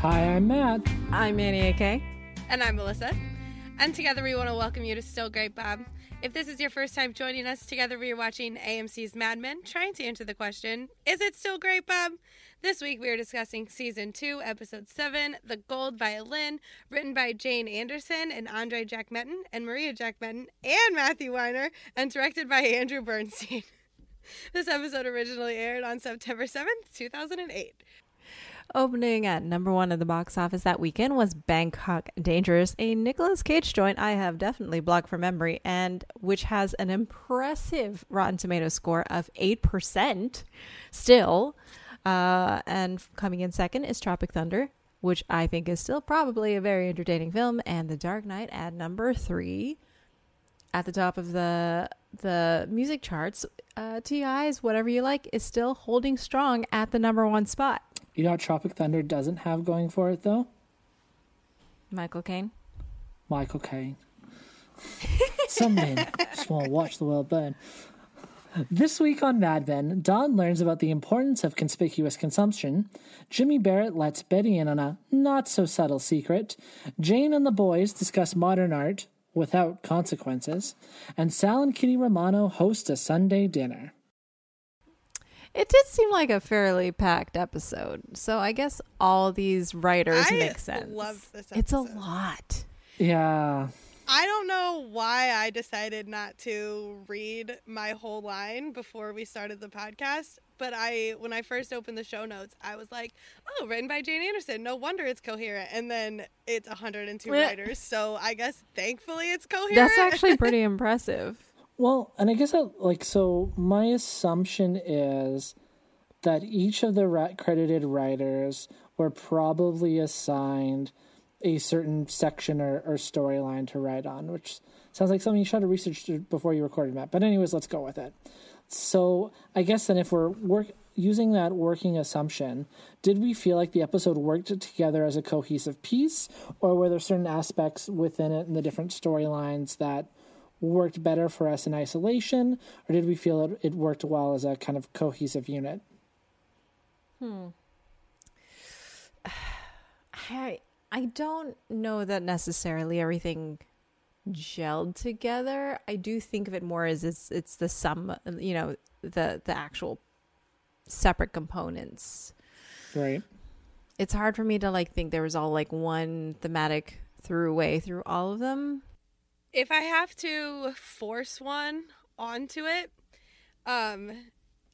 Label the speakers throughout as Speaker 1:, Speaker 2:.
Speaker 1: Hi, I'm Matt.
Speaker 2: I'm Annie AK.
Speaker 3: And I'm Melissa. And together we want to welcome you to Still Great Bob. If this is your first time joining us, together we are watching AMC's Mad Men, trying to answer the question Is it still great, Bob? This week we are discussing Season 2, Episode 7, The Gold Violin, written by Jane Anderson and Andre Jacquemetton and Maria Jacquemetton and Matthew Weiner, and directed by Andrew Bernstein. this episode originally aired on September 7th, 2008.
Speaker 2: Opening at number one in the box office that weekend was Bangkok Dangerous, a Nicolas Cage joint I have definitely blocked from memory, and which has an impressive Rotten Tomato score of 8% still. Uh, and coming in second is Tropic Thunder, which I think is still probably a very entertaining film, and The Dark Knight at number three. At the top of the the music charts, uh, T.I.'s Whatever You Like is still holding strong at the number one spot.
Speaker 1: You know what Tropic Thunder doesn't have going for it, though?
Speaker 2: Michael Caine.
Speaker 1: Michael Caine. Some men just want to watch the world burn. This week on Mad Men, Don learns about the importance of conspicuous consumption. Jimmy Barrett lets Betty in on a not so subtle secret. Jane and the boys discuss modern art without consequences. And Sal and Kitty Romano host a Sunday dinner.
Speaker 2: It did seem like a fairly packed episode. So I guess all these writers
Speaker 3: I
Speaker 2: make sense.
Speaker 3: loved this
Speaker 2: It's a lot.
Speaker 1: Yeah.
Speaker 3: I don't know why I decided not to read my whole line before we started the podcast, but I when I first opened the show notes, I was like, "Oh, written by Jane Anderson. No wonder it's coherent." And then it's 102
Speaker 2: Eh.
Speaker 3: writers, so I guess thankfully it's coherent.
Speaker 2: That's actually pretty impressive.
Speaker 1: Well, and I guess that, like, so my assumption is that each of the ra- credited writers were probably assigned a certain section or, or storyline to write on, which sounds like something you should have researched before you recorded, Matt. But, anyways, let's go with it. So, I guess then if we're work using that working assumption, did we feel like the episode worked together as a cohesive piece, or were there certain aspects within it and the different storylines that worked better for us in isolation, or did we feel it, it worked well as a kind of cohesive unit? Hmm.
Speaker 2: I I don't know that necessarily everything gelled together. I do think of it more as it's it's the sum, you know, the the actual separate components.
Speaker 1: Right.
Speaker 2: It's hard for me to like think there was all like one thematic through way through all of them.
Speaker 3: if I have to force one onto it, um,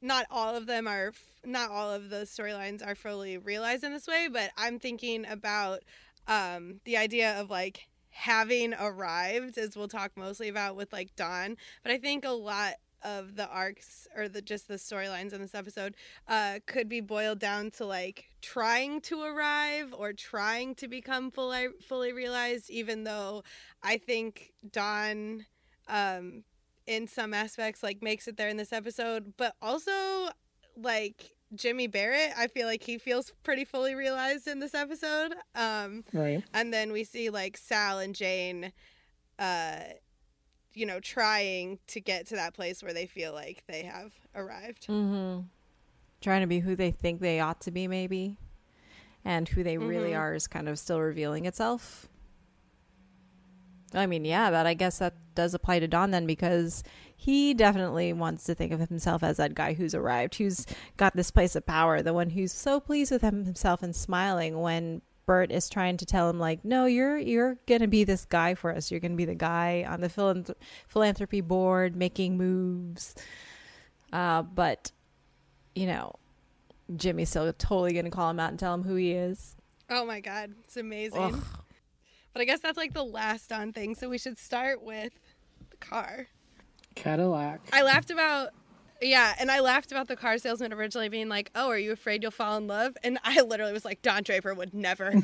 Speaker 3: not all of them are, not all of the storylines are fully realized in this way, but I'm thinking about um, the idea of like having arrived, as we'll talk mostly about with like Don. But I think a lot of the arcs or the just the storylines in this episode uh, could be boiled down to like trying to arrive or trying to become fully fully realized, even though I think Don, um, in some aspects, like makes it there in this episode, but also like Jimmy Barrett, I feel like he feels pretty fully realized in this episode. Um,
Speaker 1: Right.
Speaker 3: and then we see like Sal and Jane, uh, you know, trying to get to that place where they feel like they have arrived.
Speaker 2: Mm-hmm. Trying to be who they think they ought to be, maybe, and who they really
Speaker 3: Mhm.
Speaker 2: are is kind of still revealing itself. I mean, yeah, but I guess that does apply to Don then because he definitely wants to think of himself as that guy who's arrived, who's got this place of power, the one who's so pleased with him, himself and smiling when Bert is trying to tell him like, "No, you're you're going to be this guy for us. You're going to be the guy on the philanth- philanthropy board making moves." Uh, but you know, Jimmy's still totally to call him out and tell him who he is.
Speaker 3: Oh my god, it's amazing.
Speaker 2: Ugh.
Speaker 3: But I guess that's like the last on thing, so we should start with the car.
Speaker 1: Cadillac.
Speaker 3: I laughed about yeah, and I laughed about the car salesman originally being like, "Oh, are you afraid you'll fall in love?" And I literally was like, "Don Draper would never."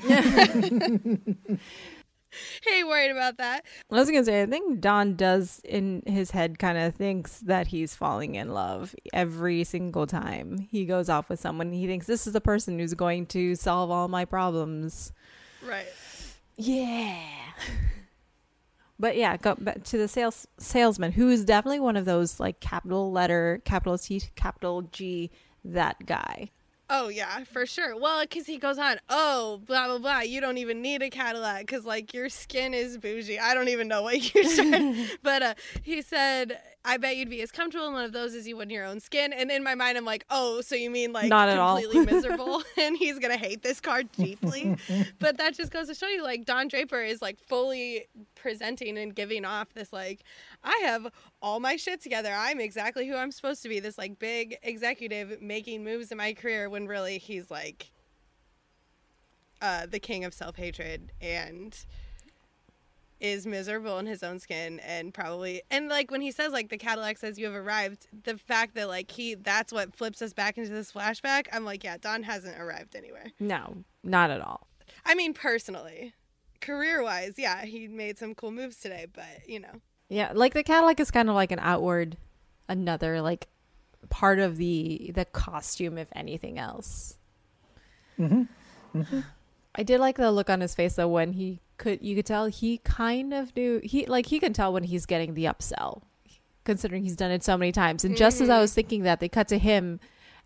Speaker 3: hey, worried about that.
Speaker 2: I was gonna say, I think Don does in his head kind of thinks that he's falling in love every single time he goes off with someone. He thinks this is the person who's going to solve all my problems.
Speaker 3: Right.
Speaker 2: Yeah. But yeah, go back to the sales salesman who is definitely one of those like capital letter, capital T, capital G, that guy.
Speaker 3: Oh yeah, for sure. Well, because he goes on, oh blah blah blah. You don't even need a Cadillac because like your skin is bougie. I don't even know what you said, but uh, he said, I bet you'd be as comfortable in one of those as you would in your own skin. And in my mind, I'm like, oh, so you mean like
Speaker 2: Not at all.
Speaker 3: miserable, and he's gonna hate this car deeply. but that just goes to show you, like Don Draper is like fully presenting and giving off this like, I have all my shit together. I'm exactly who I'm supposed to be. This like big executive making moves in my career when really he's like uh, the king of self hatred and is miserable in his own skin and probably and like when he says like the Cadillac says you have arrived, the fact that like he that's what flips us back into this flashback, I'm like, yeah, Don hasn't arrived anywhere.
Speaker 2: No, not at all.
Speaker 3: I mean personally. Career wise, yeah, he made some cool moves today, but you know.
Speaker 2: Yeah, like the Cadillac is kind of like an outward, another like part of the the costume, if anything else. Mm-hmm. Mm-hmm. I did like the look on his face though when he could you could tell he kind of knew he like he can tell when he's getting the upsell, considering he's done it so many times. And just as I mm. was thinking that, they cut to him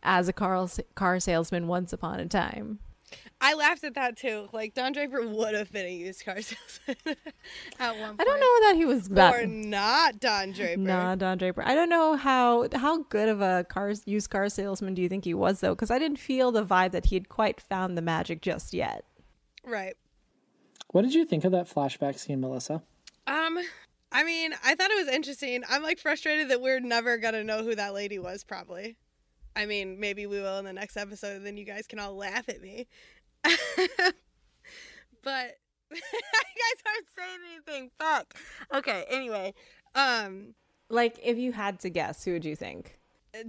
Speaker 2: as a car car salesman once upon a time.
Speaker 3: I laughed at that too. Like Don Draper would have been a used car salesman at one point.
Speaker 2: I don't know that he was that.
Speaker 3: Or not Don Draper.
Speaker 2: Nah, Don Draper. I don't know how how good of a car used car salesman do you think he was though? Because I didn't feel the vibe that he had quite found the magic just yet.
Speaker 3: Right.
Speaker 1: What did you think of that flashback scene, Melissa?
Speaker 3: Um, I mean, I thought it was interesting. I'm like frustrated that we're never gonna know who that lady was. Probably. I mean, maybe we will in the next episode, and then you guys can all laugh at me. but you guys aren't saying anything. Fuck. Okay. Anyway, um,
Speaker 2: Like, if you had to guess, who would you think?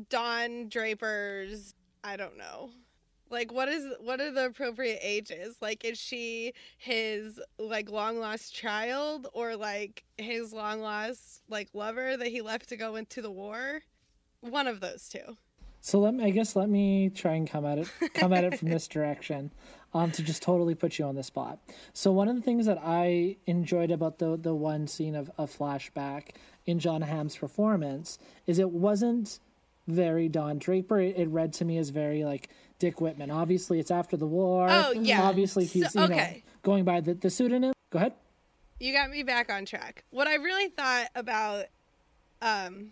Speaker 3: Don Draper's. I don't know. Like, what is what are the appropriate ages? Like, is she his like long lost child, or like his long lost like lover that he left to go into the war? One of those two.
Speaker 1: So let me, I guess let me try and come at it come at it from this direction, um, to just totally put you on the spot. So one of the things that I enjoyed about the the one scene of a flashback in Jon Hamm's performance is it wasn't very Don Draper. It, it read to me as very like Dick Whitman. Obviously, it's after the war.
Speaker 3: Oh, yeah.
Speaker 1: Obviously, he's
Speaker 3: So-
Speaker 1: you know going by the the pseudonym. Go ahead.
Speaker 3: You got me back on track. What I really thought about um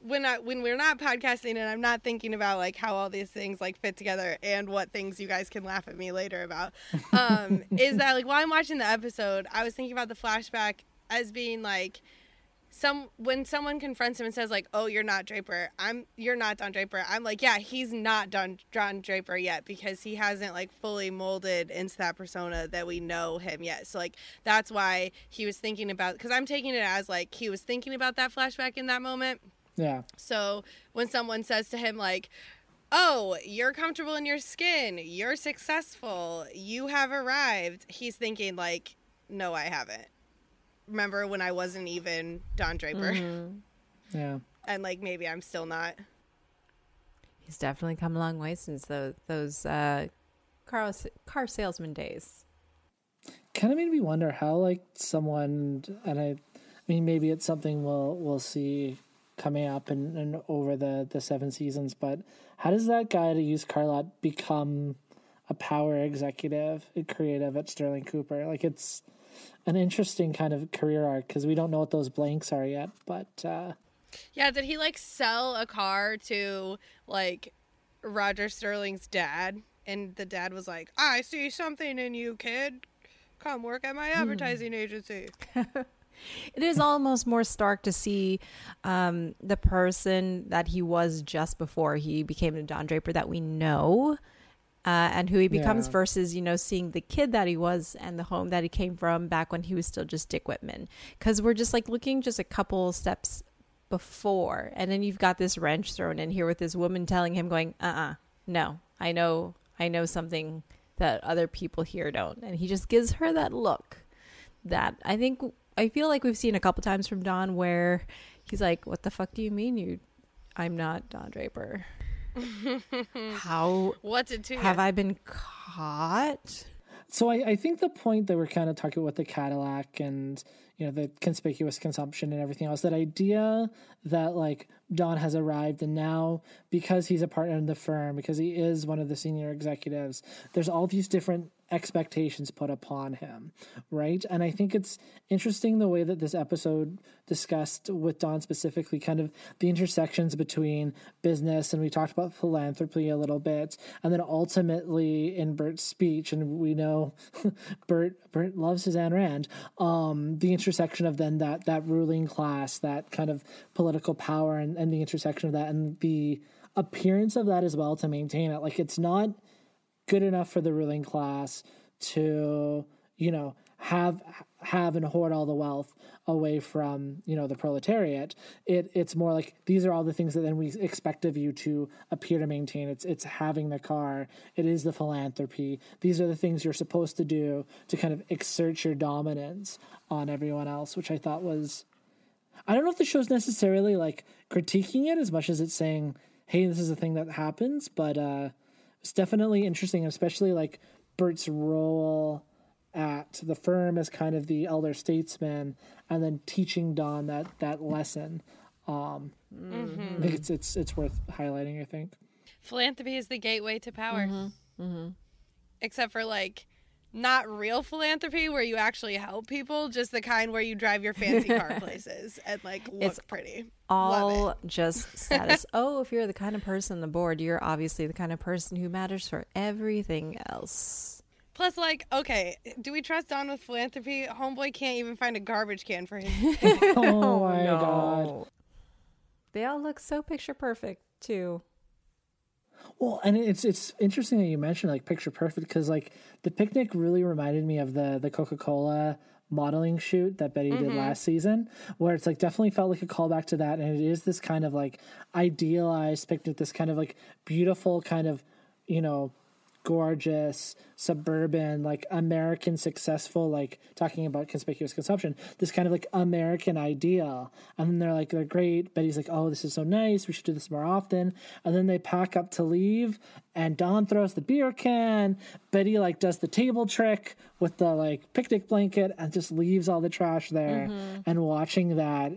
Speaker 3: when I when we're not podcasting and I'm not thinking about like how all these things like fit together and what things you guys can laugh at me later about um is that like while I'm watching the episode, I was thinking about the flashback as being like some when someone confronts him and says like, "Oh, you're not Draper. I'm you're not Don Draper." I'm like, "Yeah, he's not Don Don Draper yet because he hasn't like fully molded into that persona that we know him yet." So like that's why he was thinking about cuz I'm taking it as like he was thinking about that flashback in that moment.
Speaker 1: Yeah.
Speaker 3: So when someone says to him like, "Oh, you're comfortable in your skin. You're successful. You have arrived." He's thinking like, "No, I haven't." Remember when I wasn't even Don Draper?
Speaker 1: Yeah.
Speaker 3: and like maybe I'm still not.
Speaker 2: He's definitely come a long way since those those uh, car car salesman days.
Speaker 1: kind of made me wonder how like someone and I, I mean maybe it's something we'll we'll see coming up and, and over the the seven seasons but how does that guy to use used car lot become a power executive and creative at sterling cooper like it's an interesting kind of career arc because we don't know what those blanks are yet but uh
Speaker 3: Yeah, did he like sell a car to like Roger Sterling's dad? And the dad was like, I see something in you, kid. Come work at my advertising agency.
Speaker 2: It is almost more stark to see um, the person that he was just before he became the Don Draper that we know. Uh, and who he becomes
Speaker 1: Yeah.
Speaker 2: versus you know seeing the kid that he was and the home that he came from back when he was still just Dick Whitman because we're just like looking just a couple steps before and then you've got this wrench thrown in here with this woman telling him going uh-uh no I know I know something that other people here don't and he just gives her that look that I think I feel like we've seen a couple times from Don where he's like, "What the fuck do you mean you? I'm not Don Draper. How
Speaker 3: What's it to
Speaker 2: have
Speaker 3: you?
Speaker 2: I been caught?"
Speaker 1: So I, I think the point that we're kind of talking about with the Cadillac and you know the conspicuous consumption and everything else that idea that like don has arrived and now because he's a partner in the firm because he is one of the senior executives there's all these different expectations put upon him, right? And I think it's interesting the way that this episode discussed with Don specifically kind of the intersections between business and we talked about philanthropy a little bit and then ultimately in Bert's speech and we know Bert Bert loves his Ayn Rand um the intersection of then that that ruling class that kind of political power and, and the intersection of that and the appearance of that as well to maintain it like it's not good enough for the ruling class to you know have have and hoard all the wealth away from you know the proletariat. It it's more like these are all the things that then we expect of you to appear to maintain. It's it's having the car. It is the philanthropy. These are the things you're supposed to do to kind of exert your dominance on everyone else which i thought was i don't know if the show's necessarily like critiquing it as much as it's saying hey this is a thing that happens but uh it's definitely interesting, especially like Bert's role at the firm as kind of the elder statesman, and then teaching Don that that lesson. Um, mm-hmm. I think it's it's it's worth highlighting. I think
Speaker 3: philanthropy is the gateway to power, mm-hmm. Mm-hmm. except for like not real philanthropy where you actually help people, just the kind where you drive your fancy car places and like look it's pretty.
Speaker 2: All just status. oh, if you're the kind of person on the board, you're obviously the kind of person who matters for everything else.
Speaker 3: Plus, like, okay, do we trust Don with philanthropy? Homeboy can't even find a garbage can for him.
Speaker 1: oh my oh no. god.
Speaker 2: They all look so picture perfect too.
Speaker 1: Well, and it's it's interesting that you mentioned like picture perfect because like the picnic really reminded me of the the Coca Cola modeling shoot that Betty mm-hmm. did last season, where it's like definitely felt like a callback to that, and it is this kind of like idealized picnic, this kind of like beautiful kind of you know gorgeous suburban like american successful like talking about conspicuous consumption this kind of like american ideal and then they're like they're great betty's like oh this is so nice. We should do this more often. And then they pack up to leave and don throws the beer can. Betty like does the table trick with the like picnic blanket and just leaves all the trash there. Mm-hmm. and watching that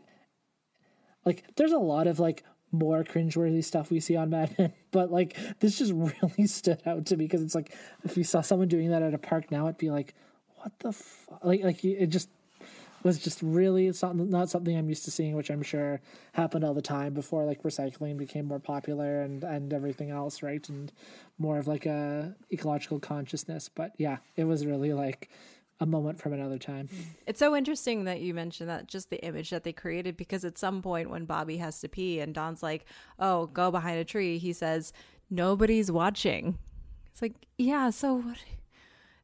Speaker 1: like there's a lot of like more cringeworthy stuff we see on Mad Men. But like this just really stood out to me because it's like if you saw someone doing that at a park now, it'd be like, what the fuck? Like like it just was just really it's not not something I'm used to seeing, which I'm sure happened all the time before like recycling became more popular and and everything else, right? And more of like a ecological consciousness. But yeah, it was really like a moment from another time.
Speaker 2: It's so interesting that you mentioned that just the image that they created because at some point when Bobby has to pee and Don's like, "Oh, go behind a tree," he says, "Nobody's watching." It's like, yeah, so what?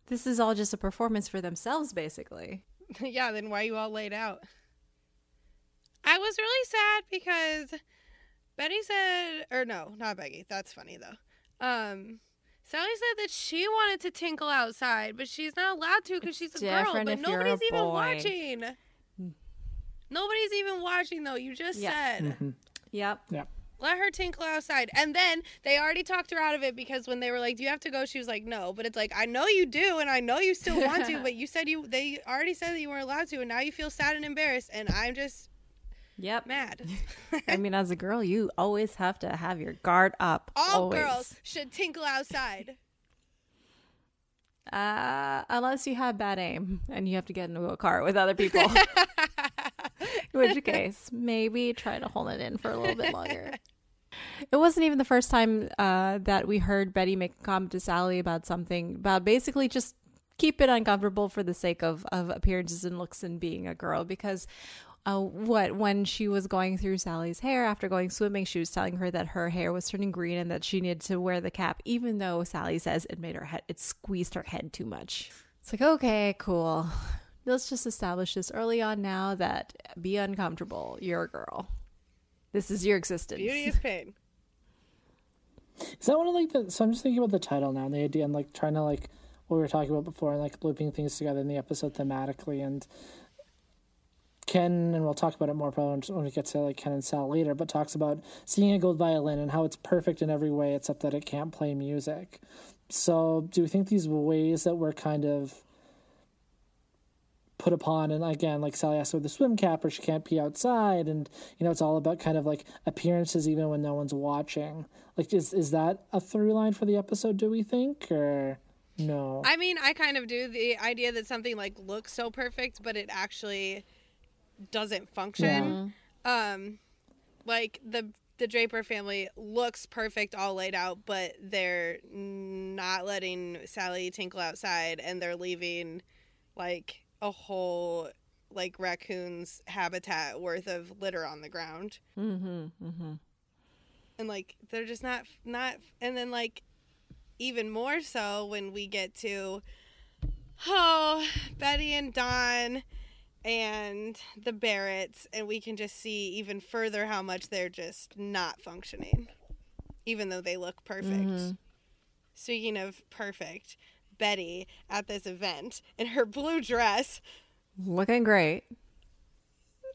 Speaker 2: This is all just a performance for themselves, basically.
Speaker 3: yeah, then why you all laid out? I was really sad because Betty said, or no, not Becky. That's funny though. Um, Sally said that she wanted to tinkle outside, but she's not allowed to because she's a girl. But nobody's even watching. Nobody's even watching though. You just yep. said.
Speaker 2: Mm-hmm. Yep.
Speaker 1: Yep.
Speaker 3: Let her tinkle outside. And then they already talked her out of it because when they were like, Do you have to go? She was like, No. But it's like, I know you do and I know you still want to, but you said you they already said that you weren't allowed to and now you feel sad and embarrassed and I'm just
Speaker 2: Yep.
Speaker 3: Mad.
Speaker 2: I mean, as a girl, you always have to have your guard up.
Speaker 3: All
Speaker 2: always.
Speaker 3: girls should tinkle outside.
Speaker 2: Uh, unless you have bad aim and you have to get into a car with other people. in which case, maybe try to hold it in for a little bit longer. It wasn't even the first time uh, that we heard Betty make a comment to Sally about something, about basically just keep it uncomfortable for the sake of, of appearances and looks and being a girl. Because uh, what when she was going through Sally's hair after going swimming, she was telling her that her hair was turning green and that she needed to wear the cap, even though Sally says it made her head, it squeezed her head too much. It's like, okay, cool. Let's just establish this early on now that be uncomfortable. You're a girl. This is your existence.
Speaker 3: Beauty is pain.
Speaker 1: Is that one of like the? So I'm just thinking about the title now and the idea and like trying to like what we were talking about before and like looping things together in the episode thematically and Ken, and we'll talk about it more probably when we get to like Ken and Sal later, but talks about seeing a gold violin and how it's perfect in every way except that it can't play music. So, do we think these ways that we're kind of put upon and again like sally asked with the swim cap or she can't pee outside and you know it's all about kind of like appearances even when no one's watching. Like is is that a through line for the episode do we think or no?
Speaker 3: I mean, I kind of do. The idea that something like looks so perfect, but it actually doesn't function. Um, like the the Draper family looks perfect all laid out, but they're not letting Sally tinkle outside, and they're leaving like a whole like raccoon's habitat worth of litter on the ground,
Speaker 2: Mm-hmm. Mm-hmm.
Speaker 3: and like they're just not not. And then like even more so when we get to oh Betty and Don and the Barretts, and we can just see even further how much they're just not functioning, even though they look perfect.
Speaker 2: Mhm.
Speaker 3: Speaking of perfect, Betty at this event in her blue dress,
Speaker 2: Looking great.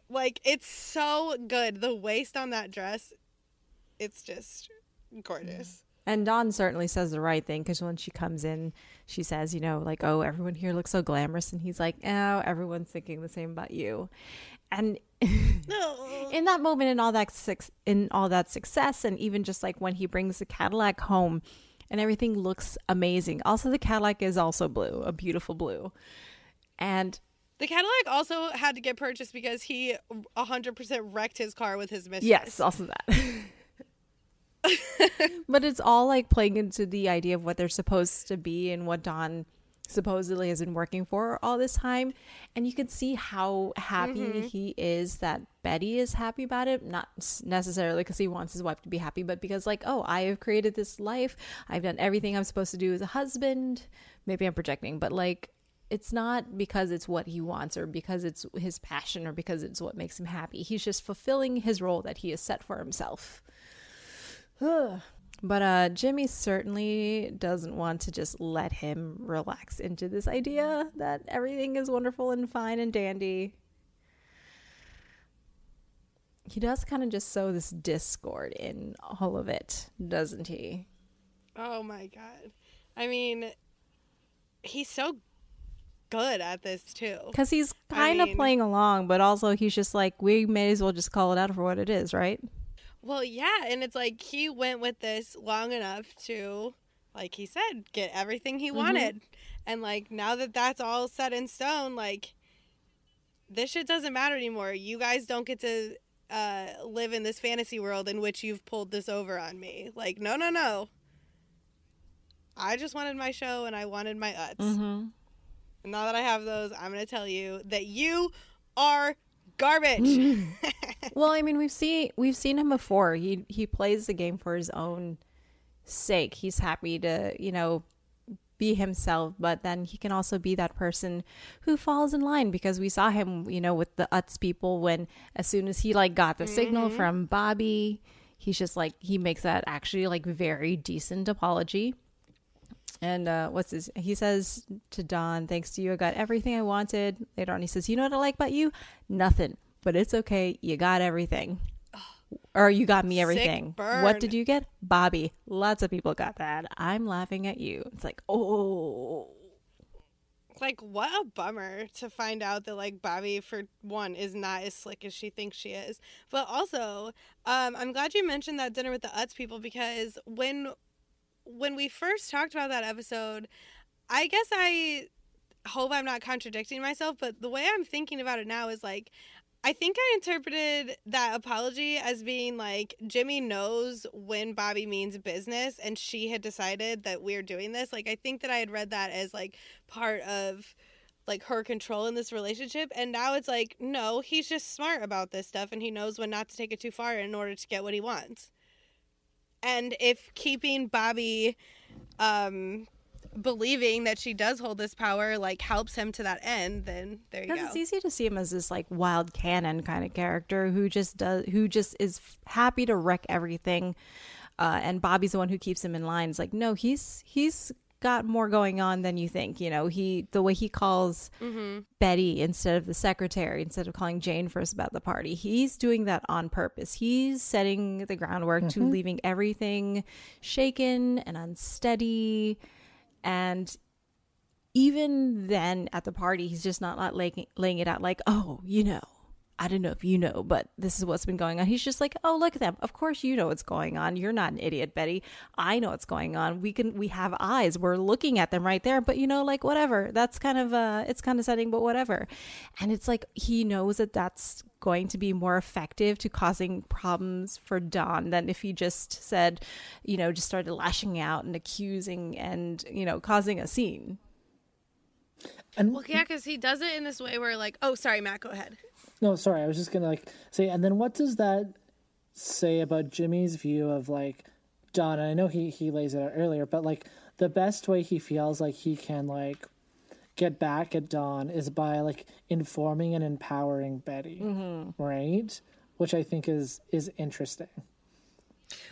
Speaker 3: like it's so good. The waist on that dress, it's just gorgeous.
Speaker 2: And Don certainly says the right thing because when she comes in, she says, you know, like, oh, everyone here looks so glamorous. And he's like, oh, everyone's thinking the same about you. And
Speaker 3: No.
Speaker 2: in that moment, in all that suc- in all that success, and even just like when he brings the Cadillac home, and everything looks amazing. Also, the Cadillac is also blue, a beautiful blue, and
Speaker 3: The Cadillac also had to get purchased because he 100% wrecked his car with his mistress.
Speaker 2: yes, also that. but it's all like playing into the idea of what they're supposed to be and what Don supposedly has been working for all this time. And you can see how happy mm-hmm. he is that Betty is happy about it. Not necessarily because he wants his wife to be happy, but because, like, oh, I have created this life. I've done everything I'm supposed to do as a husband. Maybe I'm projecting, but like, it's not because it's what he wants or because it's his passion or because it's what makes him happy. He's just fulfilling his role that he has set for himself. But uh, Jimmy certainly doesn't want to just let him relax into this idea that everything is wonderful and fine and dandy. He does kind of just sow this discord in all of it, doesn't he?
Speaker 3: Oh my god. I mean, he's so good at this too.
Speaker 2: Because he's
Speaker 3: I
Speaker 2: kind of
Speaker 3: mean-
Speaker 2: playing along, but also he's just like, we may as well just call it out for what it is, right?
Speaker 3: Well, yeah, and it's like he went with this long enough to, like he said, get everything he wanted. And like now that that's all set in stone, like this shit doesn't matter anymore. You guys don't get to uh, live in this fantasy world in which you've pulled this over on me. Like, no, no, no. I just wanted my show and I wanted my Utz.
Speaker 2: Mm-hmm.
Speaker 3: And now that I have those, I'm going to tell you that you are garbage.
Speaker 2: Well, I mean, we've seen we've seen him before. He he plays the game for his own sake. He's happy to, you know, be himself, but then he can also be that person who falls in line because we saw him, you know, with the Utz people when as soon as he like got the signal mm-hmm. from Bobbie, he's just like he makes that actually like very decent apology. And uh, what's his? He says to Don, "Thanks to you, I got everything I wanted." Later on, he says, "You know what I like about you? Nothing, but it's okay. You got everything, or you got me everything. What did you get, Bobbie? Lots of people got that. I'm laughing at you. It's like, oh,
Speaker 3: like what a bummer to find out that like Bobbie for one is not as slick as she thinks she is. But also, um I'm glad you mentioned that dinner with the Utz people because when when we first talked about that episode, I guess I hope I'm not contradicting myself, but the way I'm thinking about it now is like I think I interpreted that apology as being like Jimmy knows when Bobbie means business and she had decided that we're doing this. Like I think that I had read that as like part of like her control in this relationship and now it's like no, he's just smart about this stuff and he knows when not to take it too far in order to get what he wants. And if keeping Bobbie um believing that she does hold this power like helps him to that end, then there you go.
Speaker 2: it's easy to see him as this like wild cannon kind of character who just does who just is happy to wreck everything. Uh, and Bobbie's the one who keeps him in line. It's like, no, he's he's got more going on than you think. You know, he the way he calls mm-hmm. Betty instead of the secretary, instead of calling Jane first about the party, he's doing that on purpose. He's setting the groundwork to mm-hmm. leaving everything shaken and unsteady. And even then at the party, he's just not, not laying, laying it out like, oh, you know, I don't know if you know, but this is what's been going on. He's just like, oh, look at them. Of course you know what's going on. You're not an idiot, Betty. I know what's going on. We can, we have eyes. We're looking at them right there. But you know, like whatever. That's kind of, uh, it's kind of setting, but whatever. And it's like he knows that that's going to be more effective to causing problems for Don than if he just said, you know, just started lashing out and accusing and you know causing a scene.
Speaker 3: And well, yeah, because he does it in this way where, like, oh, sorry, Matt, go ahead.
Speaker 1: No, sorry, I was just gonna like say, and then what does that say about Jimmy's view of like Don? And I know he he lays it out earlier, but like the best way he feels like he can like get back at Don is by like informing and empowering Betty, mm-hmm. right? Which I think is is interesting.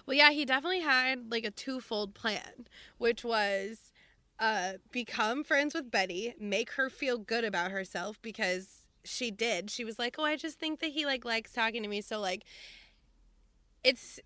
Speaker 3: Well, yeah, he definitely had like a twofold plan, which was uh become friends with Betty, make her feel good about herself because she did. She was like, "Oh, I just think that he like likes talking to me." So like it's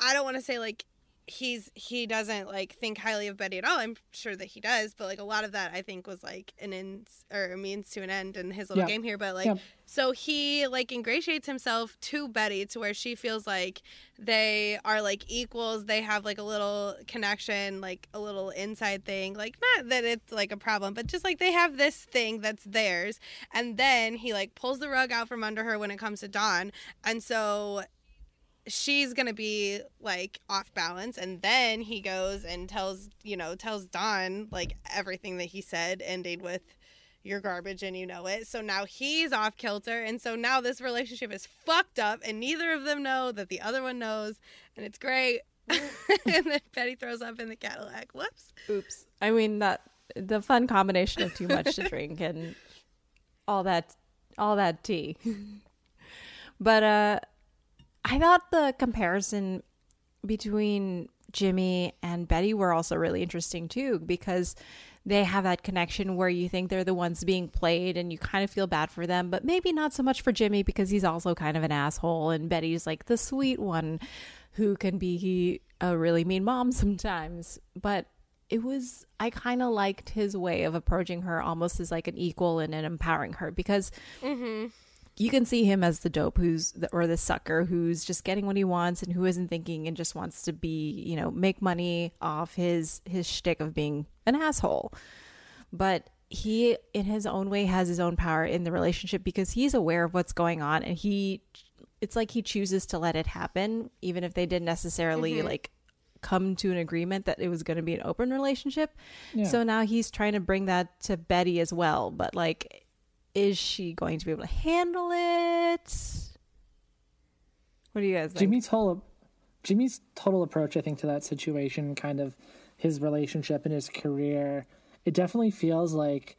Speaker 3: I don't want to say like he's he doesn't like think highly of Betty at all. I'm sure that he does, but like a lot of that I think was like an ends or a means to an end in his little yeah. game here. But like yeah. so he like ingratiates himself to Betty to where she feels like they are like equals. They have like a little connection, like a little inside thing. Like not that it's like a problem, but just like they have this thing that's theirs. And then he like pulls the rug out from under her when it comes to Don. And so she's gonna be like off balance and then he goes and tells you know tells don like everything that he said ending with you're garbage and you know it. So now he's off kilter and so now this relationship is fucked up and neither of them know that the other one knows and it's great. And then betty throws up in the cadillac. Whoops.
Speaker 2: Oops. I mean that the fun combination of too much to drink and all that all that tea. But uh I thought the comparison between Jimmy and Betty were also really interesting too because they have that connection where you think they're the ones being played and you kind of feel bad for them, but maybe not so much for Jimmy because he's also kind of an asshole and Betty's like the sweet one who can be a really mean mom sometimes. But it was I kind of liked his way of approaching her almost as like an equal and, an empowering her because mm-hmm you can see him as the dope who's the, or the sucker who's just getting what he wants and who isn't thinking and just wants to be you know make money off his his shtick of being an asshole but he in his own way has his own power in the relationship because he's aware of what's going on and he it's like he chooses to let it happen even if they didn't necessarily mm-hmm. like come to an agreement that it was going to be an open relationship yeah. so now he's trying to bring that to betty as well but like is she going to be able to handle it? What do you guys think?
Speaker 1: Jimmy's whole Jimmy's total approach, I think, to that situation, kind of his relationship and his career, it definitely feels like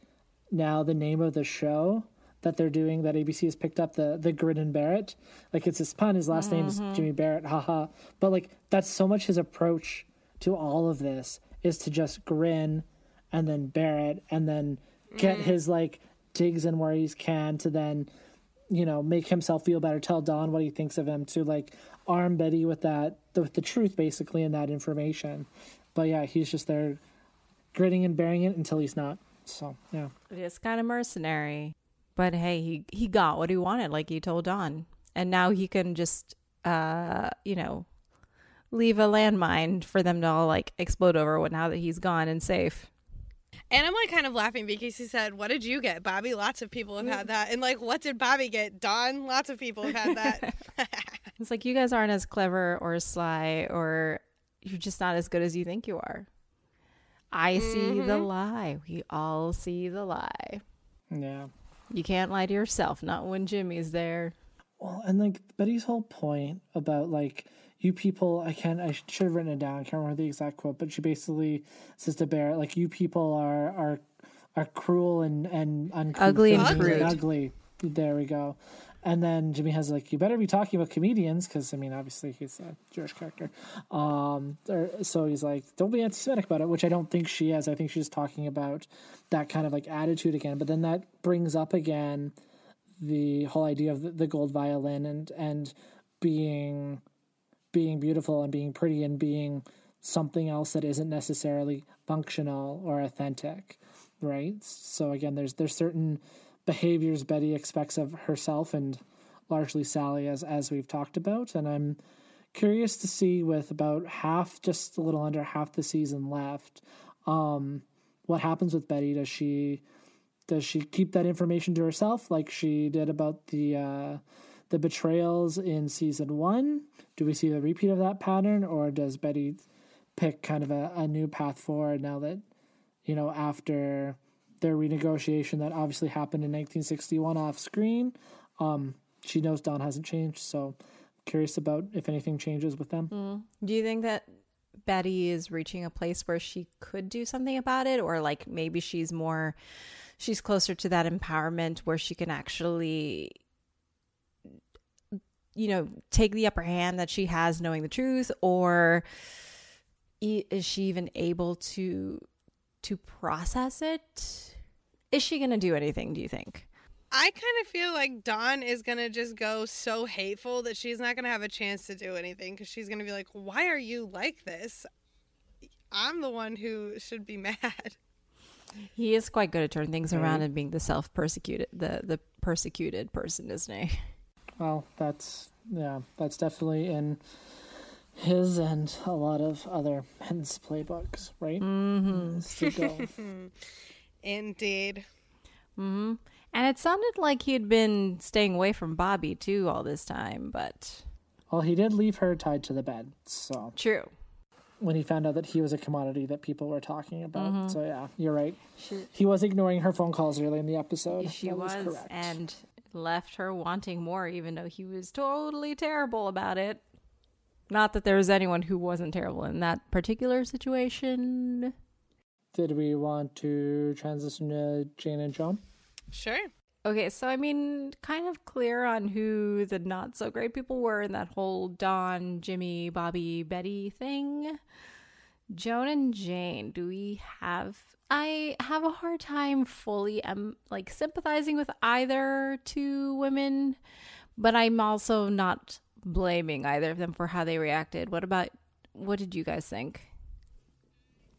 Speaker 1: now the name of the show that they're doing that ABC has picked up the the Grin and Barrett. Like it's his pun, his last mm-hmm. name is Jimmy Barrett, haha. But like that's so much his approach to all of this is to just grin and then Barrett and then get mm. his like digs in where he can to then you know make himself feel better tell don what he thinks of him to like arm betty with that with the truth basically and that information. But yeah he's just there gritting and bearing it until he's not. So yeah.
Speaker 2: It is kind of mercenary. But hey he he got what he wanted like he told don. And now he can just uh you know leave a landmine for them to all like explode over now that he's gone and safe
Speaker 3: and I'm like kind of laughing because he said, What did you get, Bobbie? Lots of people have had that. And like, what did Bobbie get? Don? Lots of people have had that.
Speaker 2: it's like you guys aren't as clever or sly or you're just not as good as you think you are. I mm-hmm. see the mm-hmm. lie. We all see the lie.
Speaker 1: Yeah.
Speaker 2: You can't lie to yourself, not when Jimmy's there.
Speaker 1: Well, and like Betty's whole point about like you people i can't i should have written it down i can't remember the exact quote but she basically says to barrett like you people are are are cruel and and
Speaker 2: ugly and crude.
Speaker 1: ugly. There we go. And then jimmy has like you better be talking about comedians because i mean obviously he's a jewish character. Um or, so he's like don't be anti-semitic about it which i don't think she is. I think she's talking about that kind of like attitude again. But then that brings up again the whole idea of the, the gold violin and and being being beautiful and being pretty and being something else that isn't necessarily functional or authentic. right? So again, there's there's certain behaviors Betty expects of herself and largely Sally as as we've talked about, and I'm curious to see with about half, just a little under half the season left, um, what happens with Betty. Does she does she keep that information to herself like she did about the uh, the betrayals in season one? Do we see the repeat of that pattern, or does Betty pick kind of a, a new path forward now that you know after their renegotiation that obviously happened in 1961 off screen? Um, she knows Don hasn't changed, so curious about if anything changes with them.
Speaker 2: Mm. Do you think that Betty is reaching a place where she could do something about it, or like maybe she's more, she's closer to that empowerment where she can actually, you know, take the upper hand that she has knowing the truth, or is she even able to to process it? Is she going to do anything? Do you think?
Speaker 3: I kind of feel like Don is going to just go so hateful that she's not going to have a chance to do anything because she's going to be like, why are you like this? I'm the one who should be mad.
Speaker 2: He is quite good at turning things around and being the self persecuted, the, the persecuted person, isn't he?
Speaker 1: Well, that's, yeah, that's definitely in his and a lot of other men's playbooks, right?
Speaker 2: Mm-hmm.
Speaker 3: Indeed.
Speaker 2: Mm-hmm. And it sounded like he had been staying away from Bobbie too all this time, but
Speaker 1: well, he did leave her tied to the bed. So
Speaker 2: true.
Speaker 1: When he found out that he was a commodity that people were talking about, mm-hmm. so yeah, you're right. She, he was ignoring her phone calls early in the episode.
Speaker 2: She that was, was and left her wanting more, even though he was totally terrible about it. Not that there was anyone who wasn't terrible in that particular situation.
Speaker 1: Did we want to transition to Jane and Joan?
Speaker 3: Sure.
Speaker 2: Okay, so I mean, kind of clear on who the not so great people were in that whole Don, Jimmy, Bobbie, Betty thing. Joan and Jane, do we have I have a hard time fully um like sympathizing with either two women, but I'm also not blaming either of them for how they reacted. What about what did you guys think?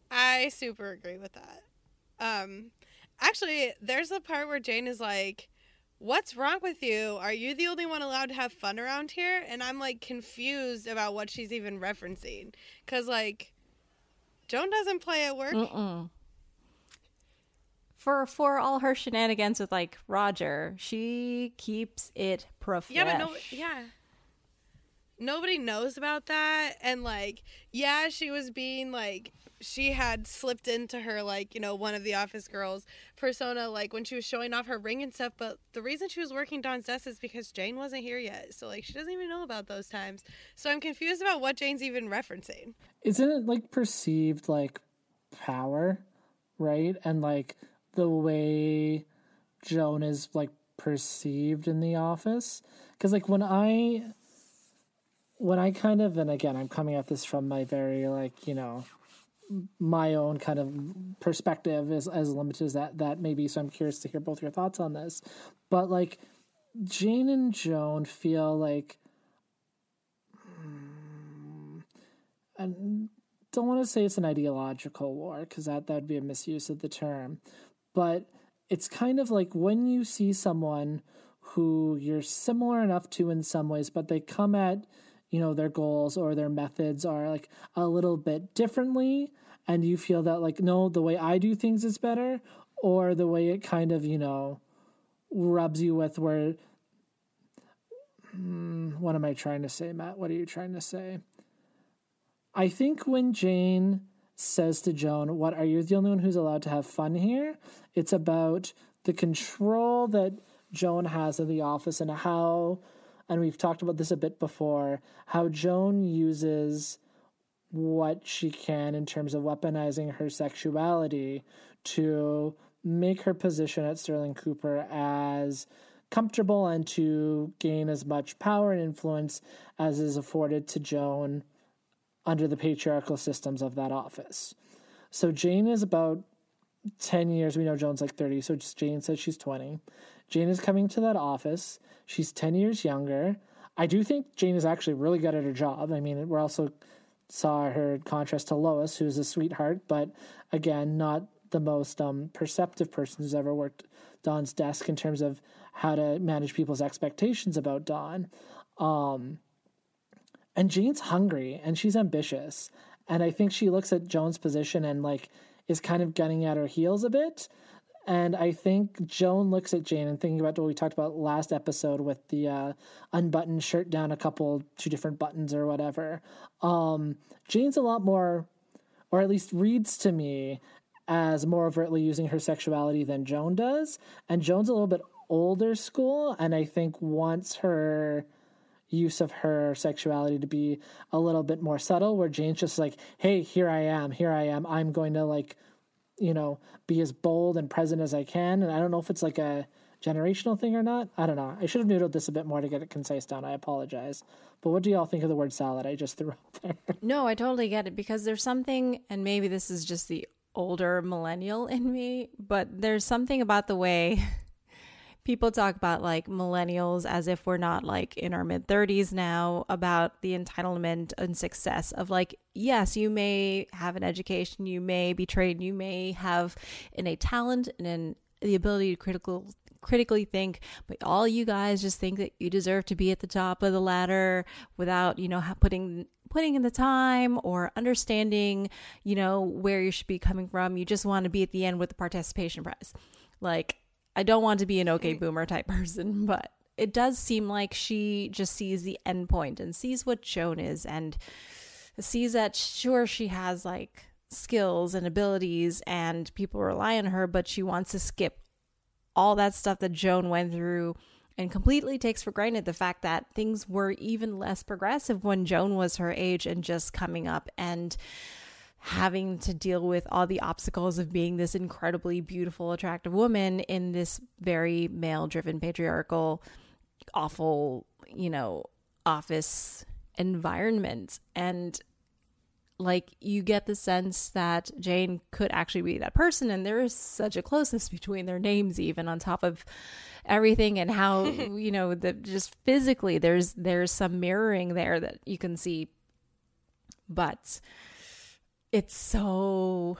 Speaker 3: I super agree with that. Um Actually, there's a part where Jane is like, What's wrong with you? Are you the only one allowed to have fun around here? And I'm like confused about what she's even referencing. Because, like, Joan doesn't play at work. Mm-mm.
Speaker 2: For for all her shenanigans with like Roger, she keeps it professional.
Speaker 3: Yeah, but no, yeah. Nobody knows about that and like yeah she was being like she had slipped into her like you know one of the office girls persona like when she was showing off her ring and stuff but the reason she was working don's desk is because jane wasn't here yet so like she doesn't even know about those times. So i'm confused about what jane's even referencing.
Speaker 1: Isn't it like perceived like power right? And like the way joan is like perceived in the office because like when i when I kind of, and again, I'm coming at this from my very like, you know, my own kind of perspective is as limited as that that may be. So I'm curious to hear both your thoughts on this. But like Jane and Joan feel like mm, I don't want to say it's an ideological war because that that'd be a misuse of the term. But it's kind of like when you see someone who you're similar enough to in some ways, but they come at you know their goals or their methods are like a little bit differently and you feel that like no the way i do things is better or the way it kind of you know rubs you with where hmm, what am i trying to say matt? What are you trying to say? I think when jane says to joan what are you the only one who's allowed to have fun here? It's about the control that joan has in the office and how and we've talked about this a bit before, how Joan uses what she can in terms of weaponizing her sexuality to make her position at Sterling Cooper as comfortable and to gain as much power and influence as is afforded to Joan under the patriarchal systems of that office. So Jane is about 10 years. We know Joan's like 30, so Jane says she's 20. Jane is coming to that office. She's 10 years younger. I do think Jane is actually really good at her job. I mean, we also saw her contrast to Lois, who's a sweetheart, but again, not the most um, perceptive person who's ever worked Don's desk in terms of how to manage people's expectations about Dawn. Um, and Jane's hungry and she's ambitious. And I think she looks at Joan's position and like is kind of gunning at her heels a bit. And I think Joan looks at Jane and thinking about what we talked about last episode with the uh, unbuttoned shirt down a couple, two different buttons or whatever. Um, Jane's a lot more, or at least reads to me as more overtly using her sexuality than Joan does. And Joan's a little bit older school, and I think wants her use of her sexuality to be a little bit more subtle, where Jane's just like, hey, here I am, here I am. I'm going to like, you know, be as bold and present as I can. And I don't know if it's like a generational thing or not. I don't know. I should have noodled this a bit more to get it concise down. I apologize. But what do y'all think of the word salad I just threw out there?
Speaker 2: No, I totally get it because there's something, and maybe this is just the older millennial in me, but there's something about the way people talk about like millennials as if we're not like in our mid 30s now about the entitlement and success of like yes you may have an education you may be trained you may have innate talent and in the ability to critical critically think but all you guys just think that you deserve to be at the top of the ladder without you know putting putting in the time or understanding you know where you should be coming from. You just want to be at the end with the participation prize. Like I don't want to be an okay boomer type person, but it does seem like she just sees the end point and sees what Joan is and sees that sure she has like skills and abilities and people rely on her, but she wants to skip all that stuff that Joan went through and completely takes for granted the fact that things were even less progressive when Joan was her age and just coming up. And having to deal with all the obstacles of being this incredibly beautiful, attractive woman in this very male driven, patriarchal, awful, you know, office environment. And like you get the sense that Jane could actually be that person and there is such a closeness between their names even on top of everything and how you know the just physically there's there's some mirroring there that you can see but it's so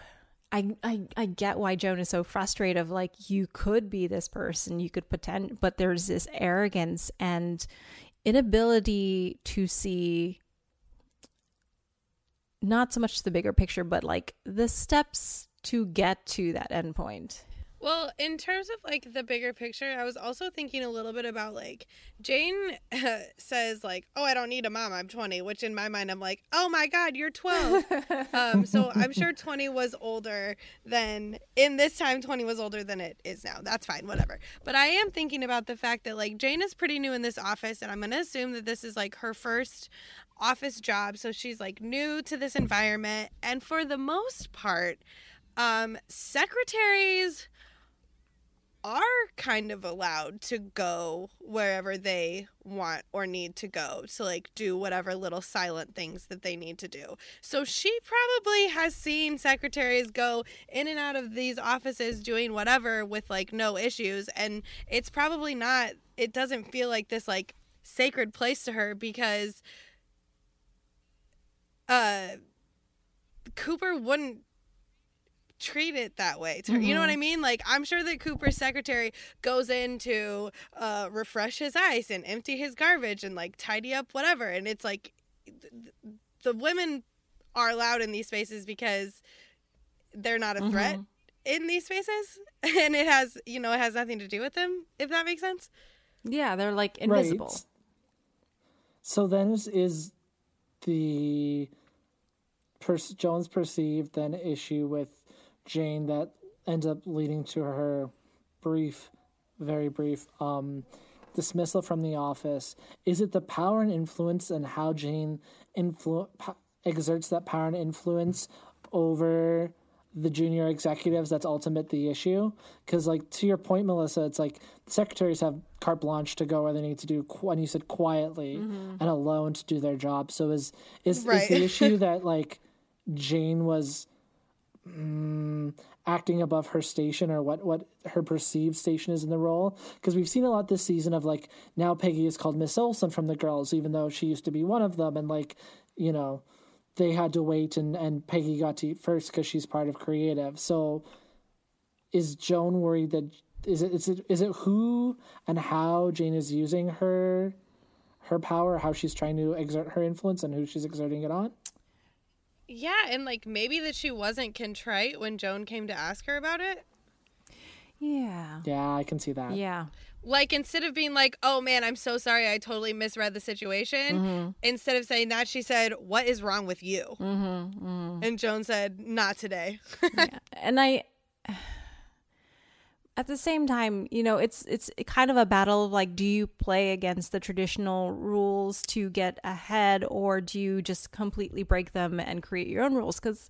Speaker 2: I, I I get why Joan is so frustrated of like you could be this person, you could pretend, but there's this arrogance and inability to see not so much the bigger picture, but like the steps to get to that endpoint.
Speaker 3: Well, in terms of like the bigger picture, I was also thinking a little bit about like Jane uh, says like, "Oh, I don't need a mom. I'm 20," which in my mind I'm like, "Oh my god, you're 12." um, so I'm sure 20 was older than in this time 20 was older than it is now. That's fine, whatever. But I am thinking about the fact that like Jane is pretty new in this office and I'm going to assume that this is like her first office job, so she's like new to this environment and for the most part um secretaries are kind of allowed to go wherever they want or need to go to like do whatever little silent things that they need to do. So she probably has seen secretaries go in and out of these offices doing whatever with like no issues and it's probably not it doesn't feel like this like sacred place to her because uh Cooper wouldn't treat it that way. To, mm-hmm. You know what I mm-hmm. mean? Like I'm sure that Cooper's secretary goes in to uh, refresh his ice and empty his garbage and like tidy up whatever. And it's like th- the women are allowed in these spaces because they're not a mm-hmm. threat in these spaces, and it has you know it has nothing to do with them. If that makes sense.
Speaker 2: Yeah, they're like invisible.
Speaker 1: Right. So then is, is the per- Joan's perceived then issue with Jane that ends up leading to her brief, very brief um, dismissal from the office. Is it the power and influence and how Jane influ- exerts that power and influence over the junior executives that's ultimate the issue because like to your point melissa it's like secretaries have carte blanche to go where they need to do and you said quietly mm-hmm. and alone to do their job so is is, right. is the issue that like jane was mm, acting above her station or what what her perceived station is in the role because we've seen a lot this season of like now Peggy is called Miss Olson from the girls even though she used to be one of them and like you know they had to wait and and Peggy got to eat first because she's part of creative so is Joan worried that is it is it is it who and how Jane is using her her power, how she's trying to exert her influence, and who she's exerting it on?
Speaker 3: Yeah, and like maybe that she wasn't contrite when Joan came to ask her about it.
Speaker 2: Yeah.
Speaker 1: Yeah, I can see that.
Speaker 2: Yeah.
Speaker 3: Like instead of being like, "Oh man, I'm so sorry, I totally misread the situation,"
Speaker 2: Mm-hmm.
Speaker 3: instead of saying that, she said, "What is wrong with you?"
Speaker 2: Mm-hmm.
Speaker 3: And Joan said, "Not today."
Speaker 2: yeah. And I at the same time, you know, it's it's kind of a battle of like do you play against the traditional rules to get ahead or do you just completely break them and create your own rules cuz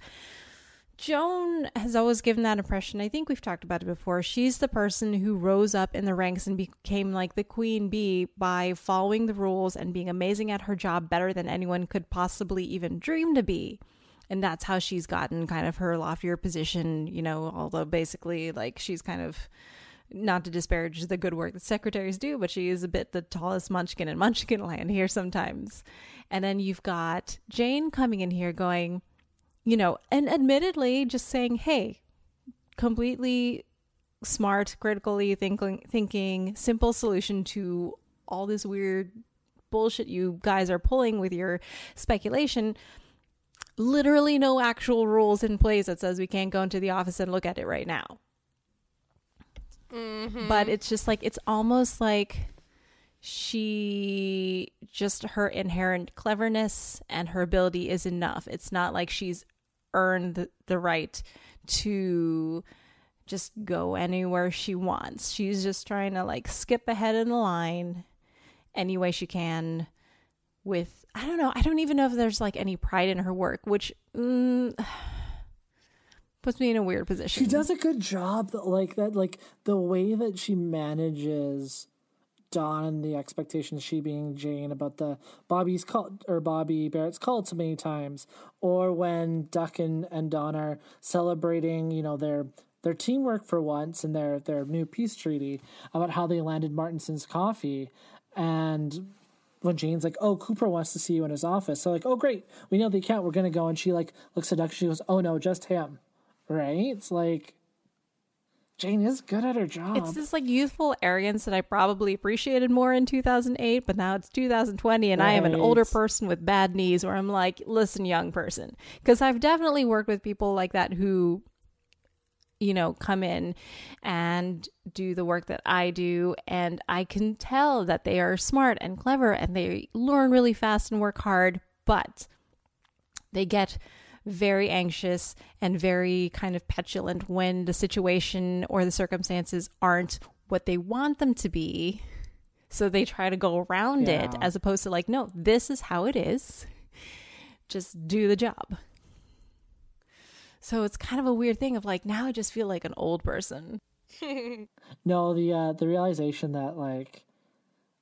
Speaker 2: Joan has always given that impression. I think we've talked about it before. She's the person who rose up in the ranks and became like the queen bee by following the rules and being amazing at her job better than anyone could possibly even dream to be and that's how she's gotten kind of her loftier position you know although basically like she's kind of not to disparage the good work that secretaries do but she is a bit the tallest munchkin in munchkin land here sometimes. And then you've got jane coming in here going you know and admittedly just saying hey completely smart critically thinking thinking simple solution to all this weird bullshit you guys are pulling with your speculation literally no actual rules in place that says we can't go into the office and look at it right now.
Speaker 3: Mm-hmm.
Speaker 2: But it's just like it's almost like she just her inherent cleverness and her ability is enough. It's not like she's earned the, the right to just go anywhere she wants. She's just trying to like skip ahead in the line any way she can with I don't know. I don't even know if there's like any pride in her work, which mm, puts me in a weird position.
Speaker 1: She does a good job, though, like that, like the way that she manages Don and the expectations, she being Jane, about the Bobbie's call or Bobbie Barrett's called so many times, or when Duck and, and Don are celebrating, you know, their their teamwork for once and their their new peace treaty about how they landed Martinson's coffee, and when Jane's like, "Oh, Cooper wants to see you in his office," so like, "Oh, great, we know the account. We're gonna go." And she like looks at Duck. She goes, "Oh no, just him." Right? It's like Jane is good at her job.
Speaker 2: It's this like youthful arrogance that I probably appreciated more in 2008, but now it's 2020 and I am an older person with bad knees where I'm like, listen, young person. Because I've definitely worked with people like that who, you know, come in and do the work that I do. And I can tell that they are smart and clever and they learn really fast and work hard, but they get very anxious and very kind of petulant when the situation or the circumstances aren't what they want them to be. So they try to go around it as opposed to like, no, this is how it is. Just do the job. So it's kind of a weird thing of like, now I just feel like an old person.
Speaker 1: No, the uh the realization that like